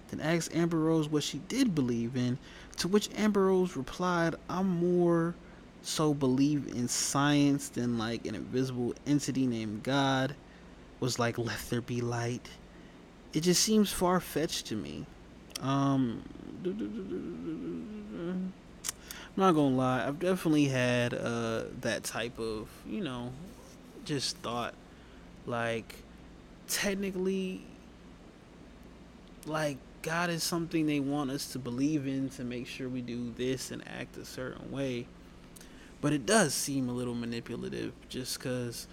Then asked Amber Rose what she did believe in. To which Amber Rose replied, I'm more so believe in science than like an invisible entity named God. Was like, let there be light. It just seems far fetched to me. Um, I'm not gonna lie, I've definitely had uh, that type of, you know, just thought. Like, technically, like, God is something they want us to believe in to make sure we do this and act a certain way. But it does seem a little manipulative just because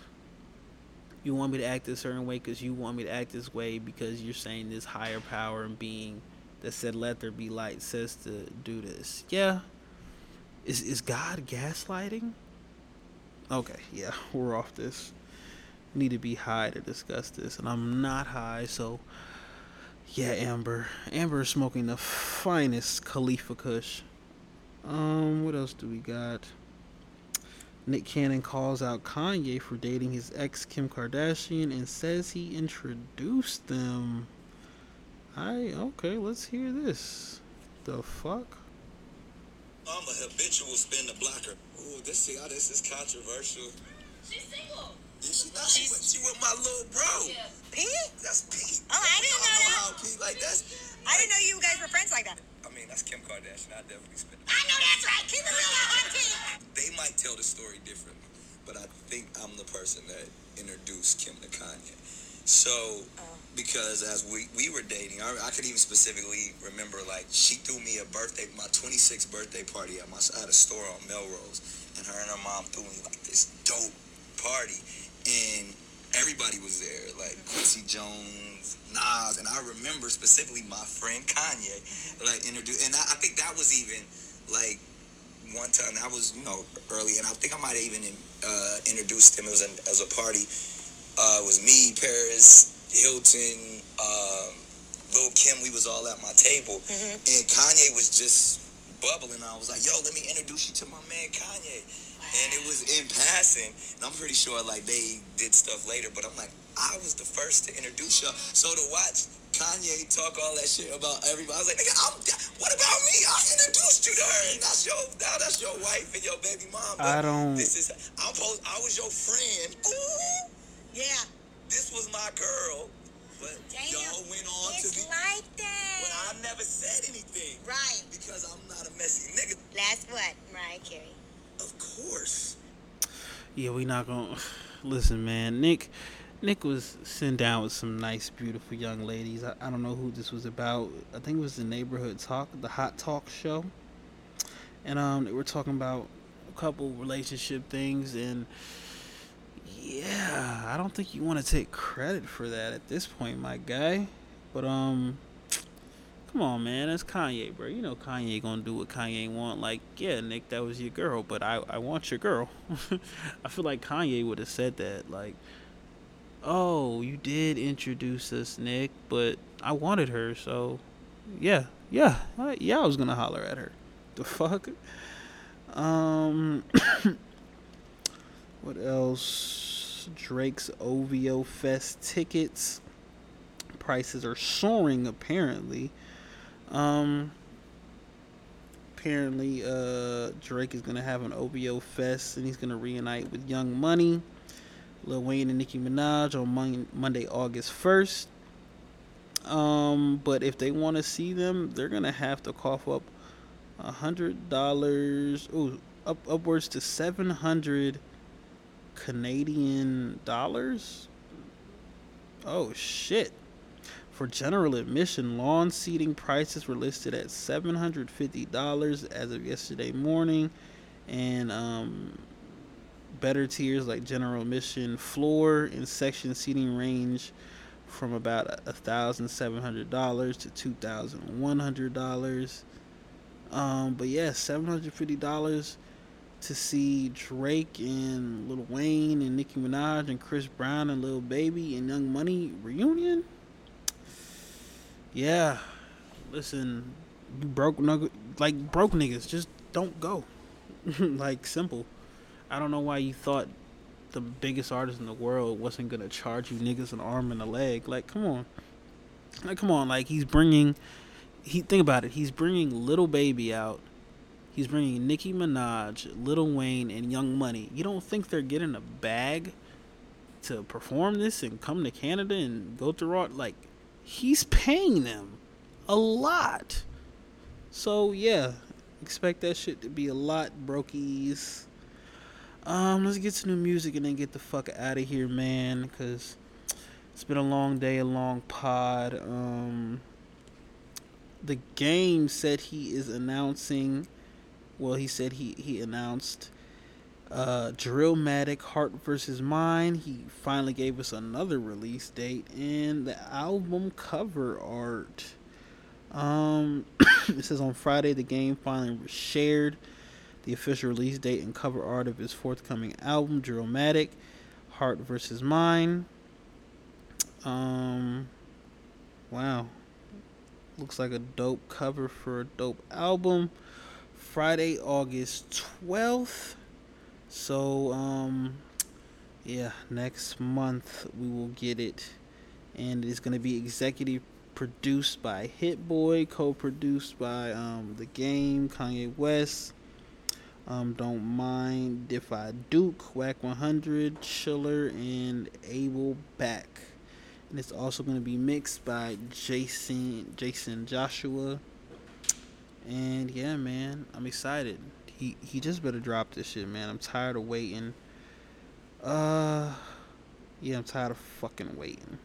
you want me to act a certain way because you want me to act this way because you're saying this higher power and being that said let there be light says to do this. Yeah. Is is God gaslighting? Okay, yeah, we're off this. Need to be high to discuss this, and I'm not high, so yeah, Amber. Amber is smoking the finest Khalifa Kush. Um, what else do we got? Nick Cannon calls out Kanye for dating his ex Kim Kardashian and says he introduced them. I okay, let's hear this. The fuck? I'm a habitual spin the blocker. Ooh, this see how this is controversial. She's single. She she with my little bro. Pete? That's Pete. Oh, I didn't know that. Pete like that's. I didn't know you guys were friends like that. I mean, that's Kim Kardashian. I definitely spin. I know that's right. Keep it real auntie. They might tell the story differently, but I think I'm the person that introduced Kim to Kanye. So, because as we, we were dating, I, I could even specifically remember like she threw me a birthday, my 26th birthday party at my had a store on Melrose, and her and her mom threw me like this dope party, and everybody was there, like Quincy Jones, Nas, and I remember specifically my friend Kanye, like introduced, and I, I think that was even like one time that was you know early, and I think I might have even uh, introduced him. It was an, as a party. Uh, it was me, Paris, Hilton, um, Lil Kim. We was all at my table, and Kanye was just bubbling. I was like, "Yo, let me introduce you to my man Kanye." And it was in passing, and I'm pretty sure like they did stuff later. But I'm like, I was the first to introduce y'all. So to watch Kanye talk all that shit about everybody, I was like, nigga, I'm, what about me? I introduced you to her, and that's your now that's your wife and your baby mom. But I don't- This is I'm supposed, I was your friend. Ooh, Yeah. this was my girl. But y'all went on to be. like that. But I never said anything. Right. Because I'm not a messy nigga. Last what? Mariah Carey. Of course. Yeah, we not gonna listen, man. Nick, Nick was sitting down with some nice, beautiful young ladies. I, I don't know who this was about. I think it was the neighborhood talk, the hot talk show, and um, they were talking about a couple relationship things, and yeah, I don't think you want to take credit for that at this point, my guy. But um, come on, man, that's Kanye, bro. You know Kanye gonna do what Kanye want. Like, yeah, Nick, that was your girl, but I I want your girl. I feel like Kanye would have said that, like, oh, you did introduce us, Nick, but I wanted her, so yeah, yeah, I- yeah, I was gonna holler at her. The fuck. Um, what else? Drake's OVO Fest tickets prices are soaring apparently. Um apparently uh Drake is gonna have an OVO Fest and he's gonna reunite with Young Money, Lil Wayne and Nicki Minaj on Mon- Monday, August first. Um, but if they want to see them, they're gonna have to cough up a hundred dollars, ooh, up upwards to seven hundred Canadian dollars. Oh shit. For general admission, lawn seating prices were listed at $750 as of yesterday morning. And um, better tiers like general admission floor and section seating range from about $1,700 to $2,100. Um, but yeah, $750 to see Drake and Lil Wayne and Nicki Minaj and Chris Brown and Lil Baby and Young Money reunion. Yeah, listen, you broke nugget like broke niggas, just don't go. like simple. I don't know why you thought the biggest artist in the world wasn't gonna charge you niggas an arm and a leg. Like, come on, like come on. Like he's bringing, he think about it. He's bringing Little Baby out. He's bringing Nicki Minaj, Lil Wayne, and Young Money. You don't think they're getting a bag to perform this and come to Canada and go through Raw? Like, he's paying them a lot. So yeah, expect that shit to be a lot, brokies. Um, let's get some new music and then get the fuck out of here, man. Cause it's been a long day, a long pod. Um, the game said he is announcing. Well, he said he he announced uh, Drillmatic Heart versus Mind. He finally gave us another release date and the album cover art. Um, it says on Friday the game finally shared the official release date and cover art of his forthcoming album, Drillmatic Heart versus Mind. Um, wow, looks like a dope cover for a dope album. Friday, August twelfth. So, um, yeah, next month we will get it, and it's gonna be executive produced by Hit Boy, co-produced by um the Game, Kanye West, Um, don't mind if I Duke, Wack 100, Chiller, and Able back. And it's also going to be mixed by Jaycen Jaycen Joshua. And yeah, man, I'm excited. He he just better drop this shit, man. I'm tired of waiting. Uh, yeah, I'm tired of fucking waiting.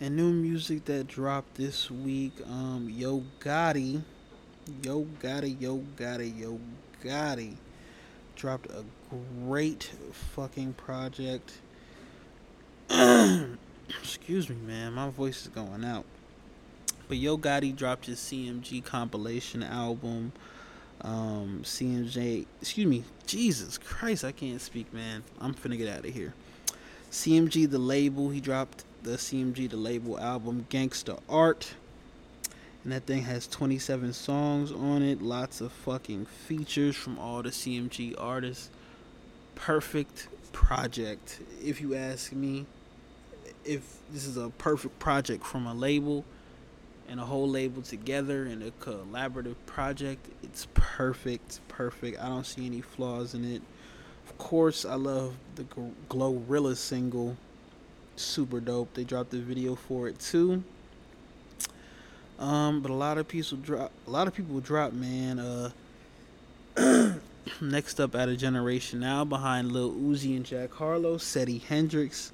And new music that dropped this week, um, Yo Gotti, Yo Gotti, Yo Gotti, Yo Gotti dropped a great fucking project. Excuse me, man, my voice is going out. But Yo Gotti dropped his CMG compilation album. Um, CMJ, excuse me, Jesus Christ, I can't speak, man. I'm finna get out of here. CMG, the label, he dropped the CMG, the label album, Gangsta Art. And that thing has 27 songs on it, lots of fucking features from all the CMG artists. Perfect project, if you ask me. If this is a perfect project from a label and a whole label together in a collaborative project, it's perfect, perfect. I don't see any flaws in it. Of course, I love the Glorilla single, super dope. They dropped the video for it too. Um, but a lot of people drop. A lot of people drop, man. Uh, next up, out of generation now, behind Lil Uzi and Jack Harlow, Seddy Hendrix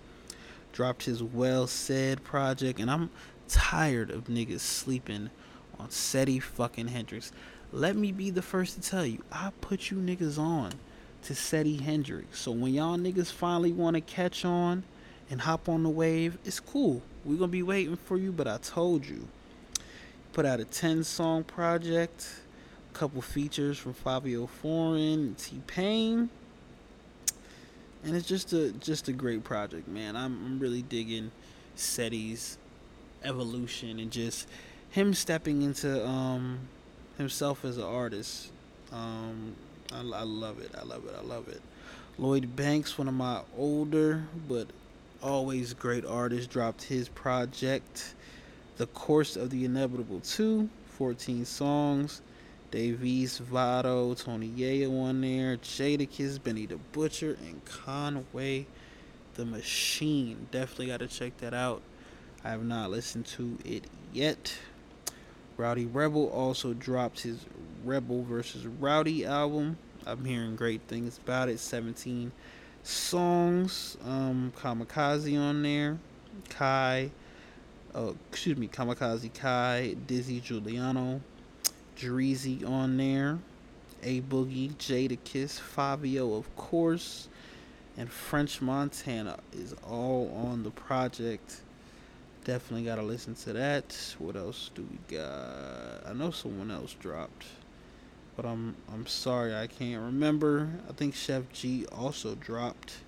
dropped his Well Said project, and I'm tired of niggas sleeping on Seddy fucking Hendrix. Let me be the first to tell you, I put you niggas on to Seddy Hendrix. So when y'all niggas finally want to catch on and hop on the wave, it's cool. We're gonna be waiting for you, but I told you put out a 10 song project, a couple features from Fivio Foreign, T Pain. And it's just a just a great project, man. I'm, I'm really digging Seddy's evolution and just him stepping into um, himself as an artist. Um, I, I love it. I love it. I love it. Lloyd Banks, one of my older but always great artists, dropped his project the Course of the Inevitable 2, 14 songs. Dave East, Vado, Tony Yayo on there, Jadakiss, Benny the Butcher, and Conway the Machine. Definitely got to check that out. I have not listened to it yet. Rowdy Rebel also dropped his Rebel versus Rowdy album. I'm hearing great things about it. 17 songs. Um, Kamikaze on there. Kai uh, excuse me, Kamikaze Kai, Dizzy Juliano, Dreezy on there, A Boogie, Jada Kiss. Fivio, of course, and French Montana is all on the project. Definitely gotta listen to that. What else do we got? I know someone else dropped, but I'm I'm sorry I can't remember. I think Sheff G also dropped.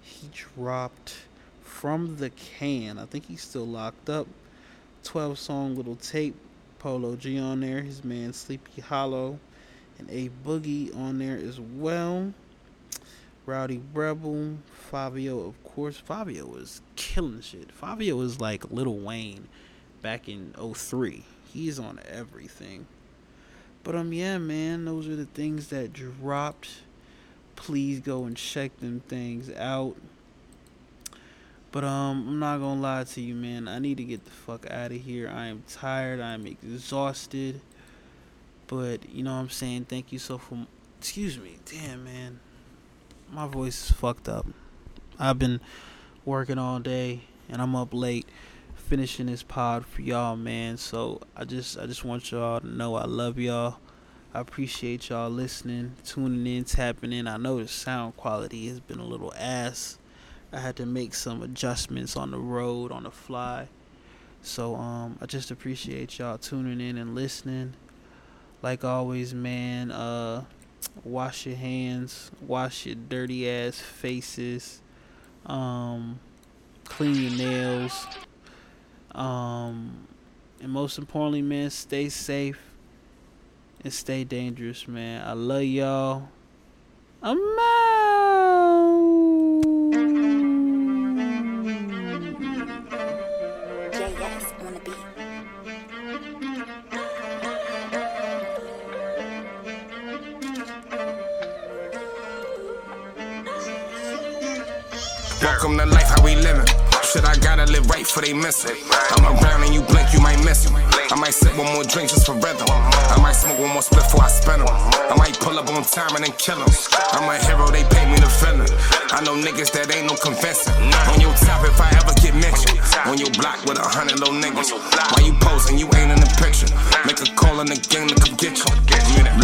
He dropped from the can. I think he's still locked up. 12 song little tape. Polo G on there. His man Sleepy Hallow. And A Boogie on there as well. Rowdy Rebel. Fivio of course. Fivio was killing shit. Fivio was like Little Wayne back in 03. He's on everything. But um yeah, man, those are the things that dropped. Please go and check them things out. But um, I'm not gonna lie to you, man. I need to get the fuck out of here. I am tired. I am exhausted. But you know what I'm saying. Thank you so for. Excuse me. Damn, man. My voice is fucked up. I've been working all day, and I'm up late finishing this pod for y'all, man. So I just I just want y'all to know I love y'all. I appreciate y'all listening, tuning in, tapping in. I know the sound quality has been a little ass I had to make some adjustments on the road on the fly. So um, I just appreciate y'all tuning in and listening. Like always, man, uh, wash your hands, wash your dirty ass faces, um, clean your nails, um, and most importantly, man, stay safe and stay dangerous, man. I love y'all. I'm out. Right for they miss it. I'm around and you blink, you might miss it. I might sip one more drink just for rhythm. I might smoke one more split before I spend them. I might pull up on time and then kill them. I'm a hero, they pay me the villain. I know niggas that ain't no convincing. On your top if I ever get mentioned. On your block with a hundred little niggas. Why you posing? You ain't in the picture. Make a call in the game to come get you.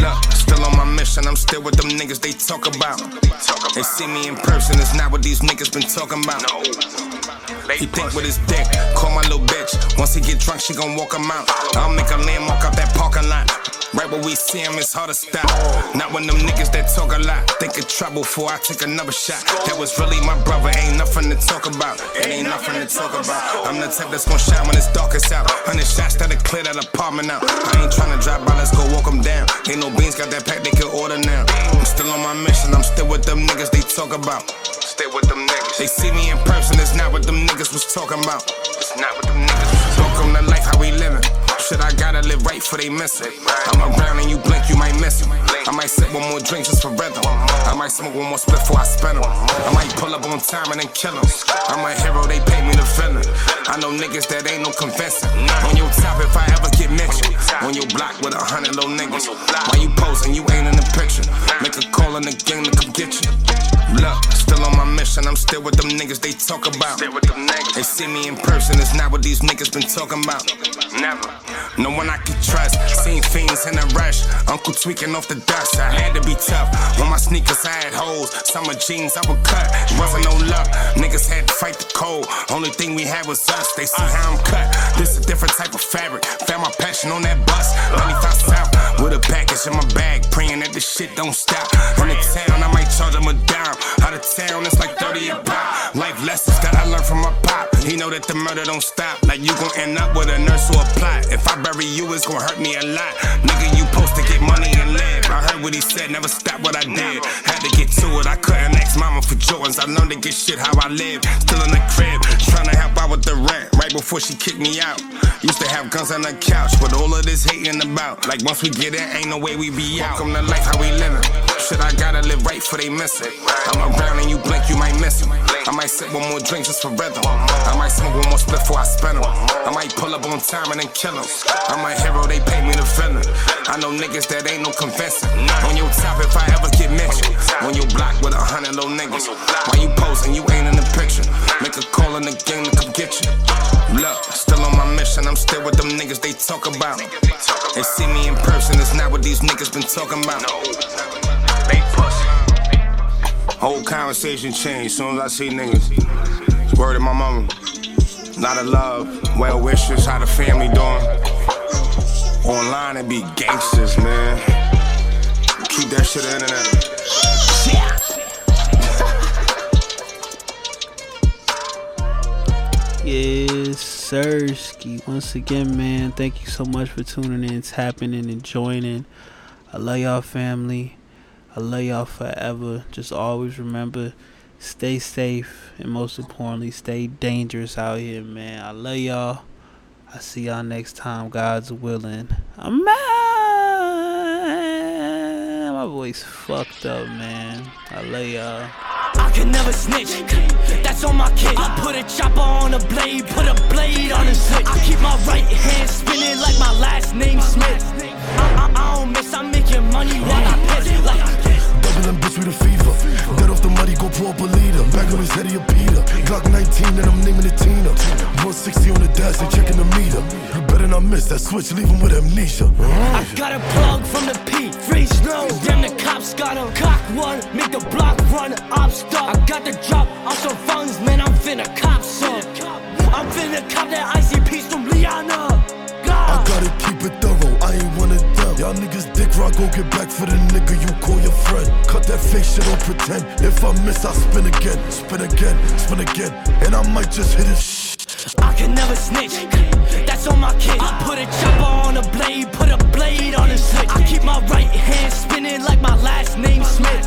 Look, still on my mission. I'm still with them niggas they talk about. They see me in person, it's not what these niggas been talking about. He think with his dick, call my little bitch. Once he get drunk, she gon' walk him out. I'll make a landmark out that parking lot. Right where we see him, it's hard to stop. Not when them niggas that talk a lot. Think of trouble before I take another shot. That was really my brother, ain't nothing to talk about. It ain't nothing to talk about. I'm the type that's gon' shine when it's darkest out. Hundred shots that'll clear that apartment out. I ain't tryna drive by, let's go walk them down. Ain't no beans, got that pack they can order now. I'm still on my mission, I'm still with them niggas they talk about. Stay with them niggas. They see me in person, it's not what them niggas was talking about. It's not what them niggas was talking about. Welcome to life, how we living. Shit, I gotta live right for they miss it. I'm around and you blink, you might miss it. I might sip one more drink just for rhythm. I might smoke one more split before I spend them. I might pull up on time and then kill them. I'm a hero, they pay me the villain. I know niggas that ain't no convincing. On your top if I ever get mentioned. On your block with a hundred little niggas. Why you posing? You ain't in the picture. Make a call in the game to come get you. Look, still on my mission, I'm still with them niggas they talk about. They see me in person, it's not what these niggas been talking about. Never. No one I could trust. Seen fiends in a rush. Uncle tweaking off the dust. I had to be tough. On my sneakers, I had holes. Summer jeans, I would cut. Wasn't no luck. Niggas had to fight the cold. Only thing we had was us. They see how I'm cut. This a different type of fabric. Found my passion on that bus. 95 South. With a package in my bag. Praying that this shit don't stop. In the town, I might charge them a dime. Out of town, it's like 30 a pop. Life lessons that I learned from my pop. He know that the murder don't stop. Like you gon' end up with a nurse or a plot. If I bury you, it's gon' hurt me a lot. Nigga, you supposed to get money and live. I heard what he said, never stop what I did. Had to get to it, I couldn't ask mama for Jordans. I learned to get shit how I live. Still in the crib, trying to help out with the rent. Right before she kicked me out. Used to have guns on the couch, but all of this hating about. Like once we get in, ain't no way we be out. Welcome to life, how we living. Shit, I gotta live right for they miss it. I'm around and you blink, you might miss it. I might sip one more drink just for rhythm. I might smoke one more split before I spend them. I might pull up on time and then kill them. I'm a hero, they pay me the villain. I know niggas that ain't no convincing. On your top if I ever get mentioned. On your block with a hundred little niggas. Why you posing? You ain't in the picture. Make a call in the gang to come get you. Look, still on my mission, I'm still with them niggas they talk about. They see me in person, it's not what these niggas been talking about. Whole conversation changed soon as I see niggas. Word of my mama. Lot of love, well wishes, how the family doing. Online it be gangsters, man. Keep that shit the internet. Yes, sir. Ski. Once again, man, thank you so much for tuning in, tapping in, and joining. I love y'all, family. I love y'all forever. Just always remember, stay safe, and most importantly, stay dangerous out here, man. I love y'all. I see y'all next time, God's willing. I'm out. My voice fucked up, man. I love y'all. I can never snitch. That's on my kid. I put a chopper on a blade, put a blade on his zip. I keep my right hand spinning like my last name Smith. I, I, I don't miss, I'm making money while I piss. Like I bitch with a fever. Get off the muddy, go pour up a leader. Back on his head, he a Peter. Glock 19, and I'm naming it Tina. 160 on the dash, they checking the meter. You better not miss that switch, leave him with amnesia. I got a plug from the P, free snow. Damn, the cops got him. Cock one, make the block run, I'm stuck. I got the drop on some funds, man, I'm finna cop some. I'm finna cop that icy piece from Liana. I gotta keep it thorough, Y'all niggas dick rock, go get back for the nigga you call your friend. Cut that fake shit, don't pretend. If I miss, I spin again, spin again, spin again. And I might just hit it. I can never snitch. That's on my kid. I put a chopper on a blade, put a blade on a zip. I keep my right hand spinning like my last name Smith.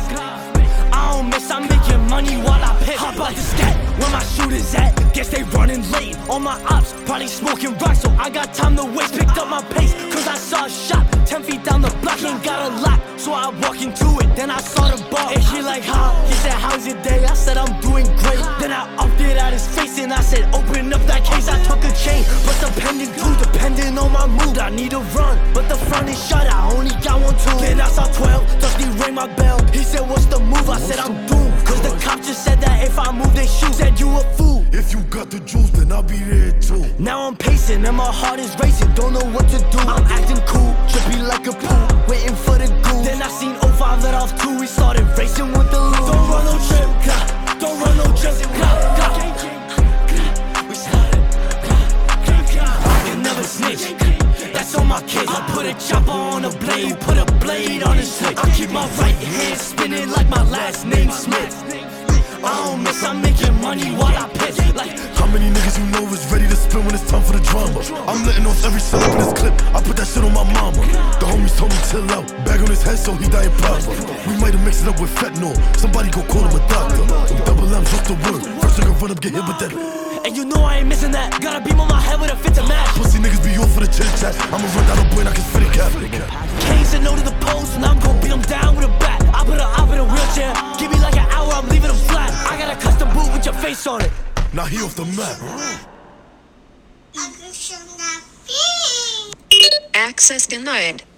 I don't miss, I'm making money while I piss. Hop out the scat, where my shooters at? Guess they running late. On my ops, probably smoking rocks, so I got time to waste. Picked up my pace, Cause I saw a shop 10 feet down the block and got a lock. So I walk into it. Then I saw the ball. And he like, how? Huh? He said, how's your day? I said, I'm doing great. Then I upped it at his face and I said, open up that case. I took a chain, but the pendant glue depending on my mood. I need to run, but the front is shut. I only got one two. Then I saw 12. Dusty rang my bell. He said, what's the move? I said, I'm doomed. Cause the cop just said that if I move, they shoot. Said, you a fool. If you got the juice, then I'll be there too. Now I'm pacing and my heart is racing. Don't know what to do. I'm acting cool, trippy like a pool, waiting for the goon. Then I seen 05 let off two. We started racing with the loot. Don't run no trip. Don't run no trip. We started. I can never snitch. That's on my kids. I put a chopper on a blade, put a blade on his switch. I keep my right hand spinning like my last name Smith. I don't miss, I'm making money while I piss. Like How many niggas you know is ready to spin when it's time for the drama? I'm letting off every syllable in this clip. I put that shit on my mama. The homies told me chill out. Bag on his head so he dying proper. We might have mixed it up with fentanyl. Somebody go call him a doctor. Double M's off the word. First nigga run up, get hit with that. And you know I ain't missing that. Got a beam on my head with a fit to match. Pussy niggas be off for the chit chat. I'ma run down a boy and I can fit a cap. Kane said no to the post, and I'm gon' beat him down with a bat. I put her up in a wheelchair. Give me like an hour, I'm leaving him flat. I got a custom boot with your face on it. Now he off the map. Access denied.